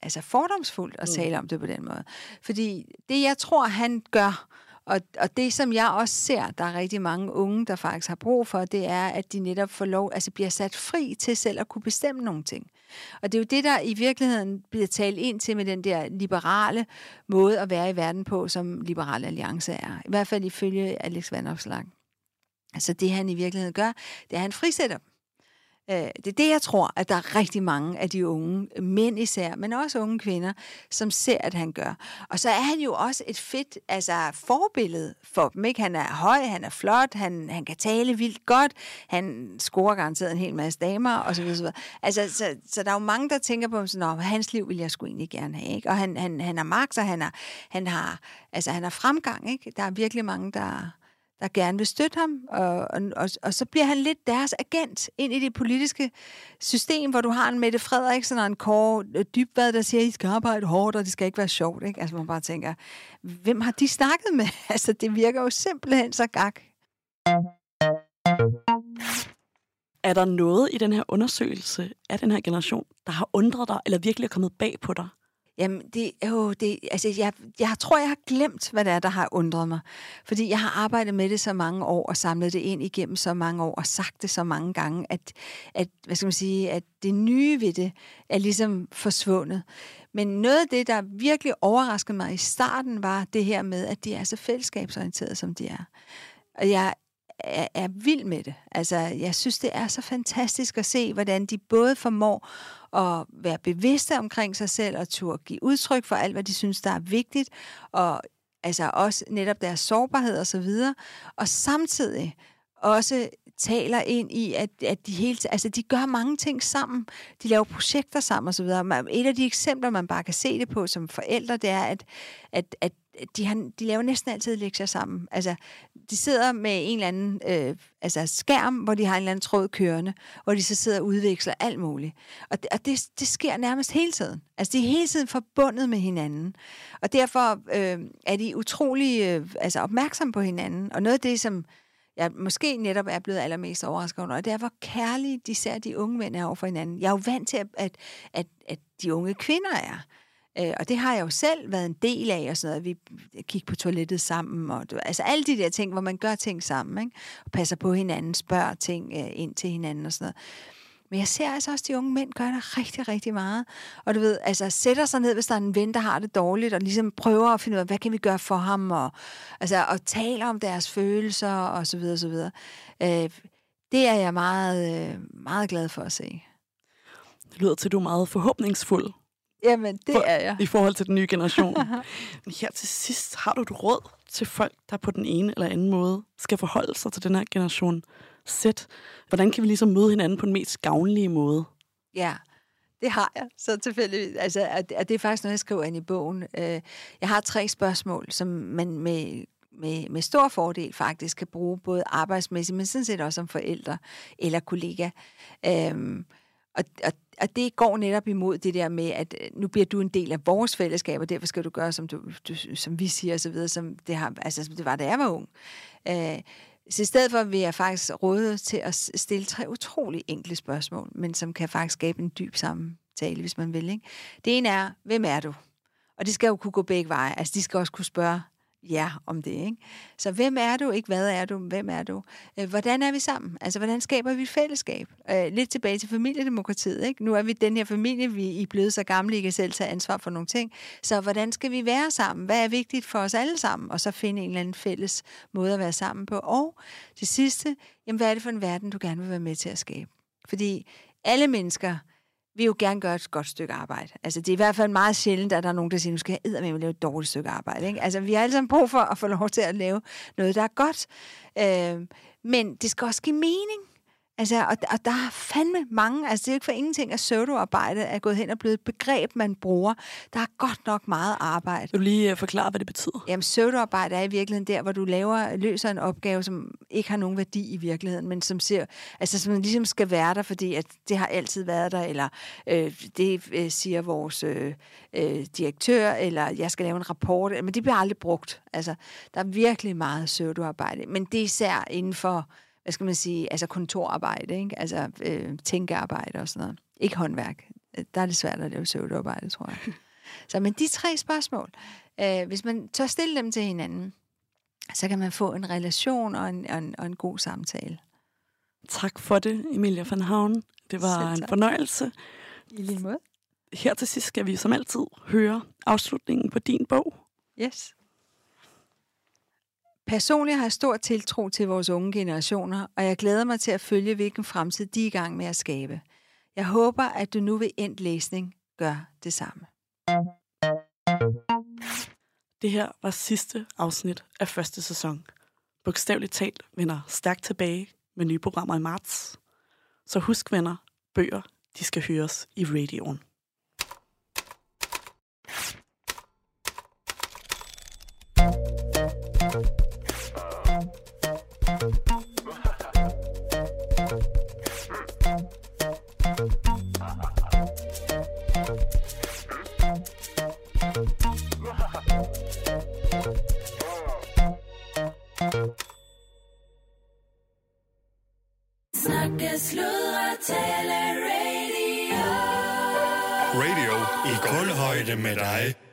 Speaker 2: altså fordomsfuldt at mm. tale om det på den måde. Fordi det, jeg tror, han gør, og, og det, som jeg også ser, der er rigtig mange unge, der faktisk har brug for, det er, at de netop får lov, altså bliver sat fri til selv at kunne bestemme nogle ting. Og det er jo det, der i virkeligheden bliver talt ind til med den der liberale måde at være i verden på, som Liberale Alliance er. I hvert fald ifølge Alex Van Opslag. Altså det, han i virkeligheden gør, det er, at han frisætter dem. Øh, det er det, jeg tror, at der er rigtig mange af de unge mænd især, men også unge kvinder, som ser, at han gør. Og så er han jo også et fedt altså, forbillede for dem. Ikke? Han er høj, han er flot, han, han kan tale vildt godt, han scorer garanteret en hel masse damer, og så videre. Altså, så, så der er jo mange, der tænker på, sådan, hans liv vil jeg sgu egentlig gerne have. Ikke? Og han, han, han har magt, og han har, han har, altså, han har fremgang. Ikke? Der er virkelig mange, der, der gerne vil støtte ham, og, og, og, så bliver han lidt deres agent ind i det politiske system, hvor du har en Mette Frederiksen og en Kåre øh, Dybvad, der siger, at I skal arbejde hårdt, og det skal ikke være sjovt. Ikke? Altså man bare tænker, hvem har de snakket med? Altså det virker jo simpelthen så gak.
Speaker 3: Er der noget i den her undersøgelse af den her generation, der har undret dig, eller virkelig er kommet bag på dig?
Speaker 2: Jamen, det, jo, det, altså, jeg, jeg tror, jeg har glemt, hvad det er, der har undret mig. Fordi jeg har arbejdet med det så mange år, og samlet det ind igennem så mange år, og sagt det så mange gange, at, at, hvad skal man sige, at det nye ved det er ligesom forsvundet. Men noget af det, der virkelig overraskede mig i starten, var det her med, at de er så fællesskabsorienterede, som de er. Og jeg er, er vild med det. Altså, jeg synes, det er så fantastisk at se, hvordan de både formår at være bevidste omkring sig selv og turde give udtryk for alt, hvad de synes, der er vigtigt, og altså også netop deres sårbarhed og så videre, og samtidig også taler ind i, at, at de hele altså de gør mange ting sammen. De laver projekter sammen og så videre. Et af de eksempler, man bare kan se det på som forældre, det er, at, at, at de, har, de laver næsten altid lektier sammen. Altså, de sidder med en eller anden øh, altså skærm, hvor de har en eller anden tråd kørende, hvor de så sidder og udveksler alt muligt. Og, det, og det, det sker nærmest hele tiden. Altså, de er hele tiden forbundet med hinanden. Og derfor øh, er de utrolig øh, altså, opmærksomme på hinanden. Og noget af det, som jeg måske netop er blevet allermest overrasket over, det er, hvor kærlige de ser de unge mænd er over for hinanden. Jeg er jo vant til, at, at, at, at de unge kvinder er. Øh, og det har jeg jo selv været en del af, og sådan noget. Vi gik på toilettet sammen, og du, altså alle de der ting, hvor man gør ting sammen, ikke? og passer på hinanden, spørger ting øh, ind til hinanden og sådan noget. Men jeg ser altså også, at de unge mænd gør det rigtig, rigtig meget. Og du ved, altså sætter sig ned, hvis der er en ven, der har det dårligt, og ligesom prøver at finde ud af, hvad kan vi gøre for ham, og, altså, og taler om deres følelser, og så videre, og så videre. Øh, det er jeg meget, øh, meget glad for at se.
Speaker 3: Det lyder til, at du er meget forhåbningsfuld
Speaker 2: Jamen, det for, er jeg.
Speaker 3: I forhold til den nye generation. Men her til sidst, har du et råd til folk, der på den ene eller anden måde skal forholde sig til den her generation Z? Hvordan kan vi ligesom møde hinanden på den mest gavnlige måde?
Speaker 2: Ja, det har jeg. Så tilfældigvis. Altså, at det er faktisk noget, jeg skriver ind i bogen. Øh, jeg har tre spørgsmål, som man med med, med stor fordel faktisk kan bruge både arbejdsmæssigt, men sådan set også som forældre eller kollega. Øhm, og, og, og det går netop imod det der med, at øh, nu bliver du en del af vores fællesskab, og derfor skal du gøre, som, du, du, som vi siger osv., som det, har, altså, som det var, da jeg var ung. Øh, så i stedet for vil jeg faktisk råde til at stille tre utrolig enkle spørgsmål, men som kan faktisk skabe en dyb samtale, hvis man vil. Ikke? Det ene er, hvem er du? Og det skal jo kunne gå begge veje. Altså, de skal også kunne spørge, ja om det. Ikke? Så hvem er du? Ikke hvad er du? Hvem er du? Øh, hvordan er vi sammen? Altså, hvordan skaber vi fællesskab? Øh, lidt tilbage til familiedemokratiet. Ikke? Nu er vi den her familie, vi er blevet så gamle, I kan selv tage ansvar for nogle ting. Så hvordan skal vi være sammen? Hvad er vigtigt for os alle sammen? Og så finde en eller anden fælles måde at være sammen på. Og det sidste, jamen, hvad er det for en verden, du gerne vil være med til at skabe? Fordi alle mennesker vil jo gerne gøre et godt stykke arbejde. Altså, det er i hvert fald meget sjældent, at der er nogen, der siger, nu skal jeg eddermame lave et dårligt stykke arbejde. Ikke? Altså, vi har alle sammen brug for at få lov til at lave noget, der er godt. Øh, men det skal også give mening. Altså, og, og der er fandme mange, altså det er ikke for ingenting, at pseudoarbejde er gået hen og blevet et begreb, man bruger. Der er godt nok meget arbejde.
Speaker 3: Vil du lige uh, forklare, hvad det betyder?
Speaker 2: Jamen, pseudoarbejde er i virkeligheden der, hvor du laver, løser en opgave, som ikke har nogen værdi i virkeligheden, men som, ser, altså, som ligesom skal være der, fordi at det har altid været der, eller øh, det øh, siger vores øh, øh, direktør, eller jeg skal lave en rapport, men det bliver aldrig brugt. Altså, der er virkelig meget pseudoarbejde, men det er især inden for hvad skal man sige, altså kontorarbejde, ikke? altså øh, tænkearbejde og sådan noget. Ikke håndværk. Der er det svært at lave søvdearbejde, tror jeg. Så men de tre spørgsmål, øh, hvis man tør stille dem til hinanden, så kan man få en relation og en, og en, og en god samtale.
Speaker 3: Tak for det, Emilia van Havn. Det var en fornøjelse.
Speaker 2: I lige måde.
Speaker 3: Her til sidst skal vi som altid høre afslutningen på din bog.
Speaker 2: Yes. Personligt har jeg stor tiltro til vores unge generationer, og jeg glæder mig til at følge, hvilken fremtid de er i gang med at skabe. Jeg håber, at du nu ved endt læsning gør det samme.
Speaker 3: Det her var sidste afsnit af første sæson. Bogstaveligt talt vender stærkt tilbage med nye programmer i marts. Så husk venner, bøger, de skal høres i radioen.
Speaker 4: Radio i kulhøjde med dig.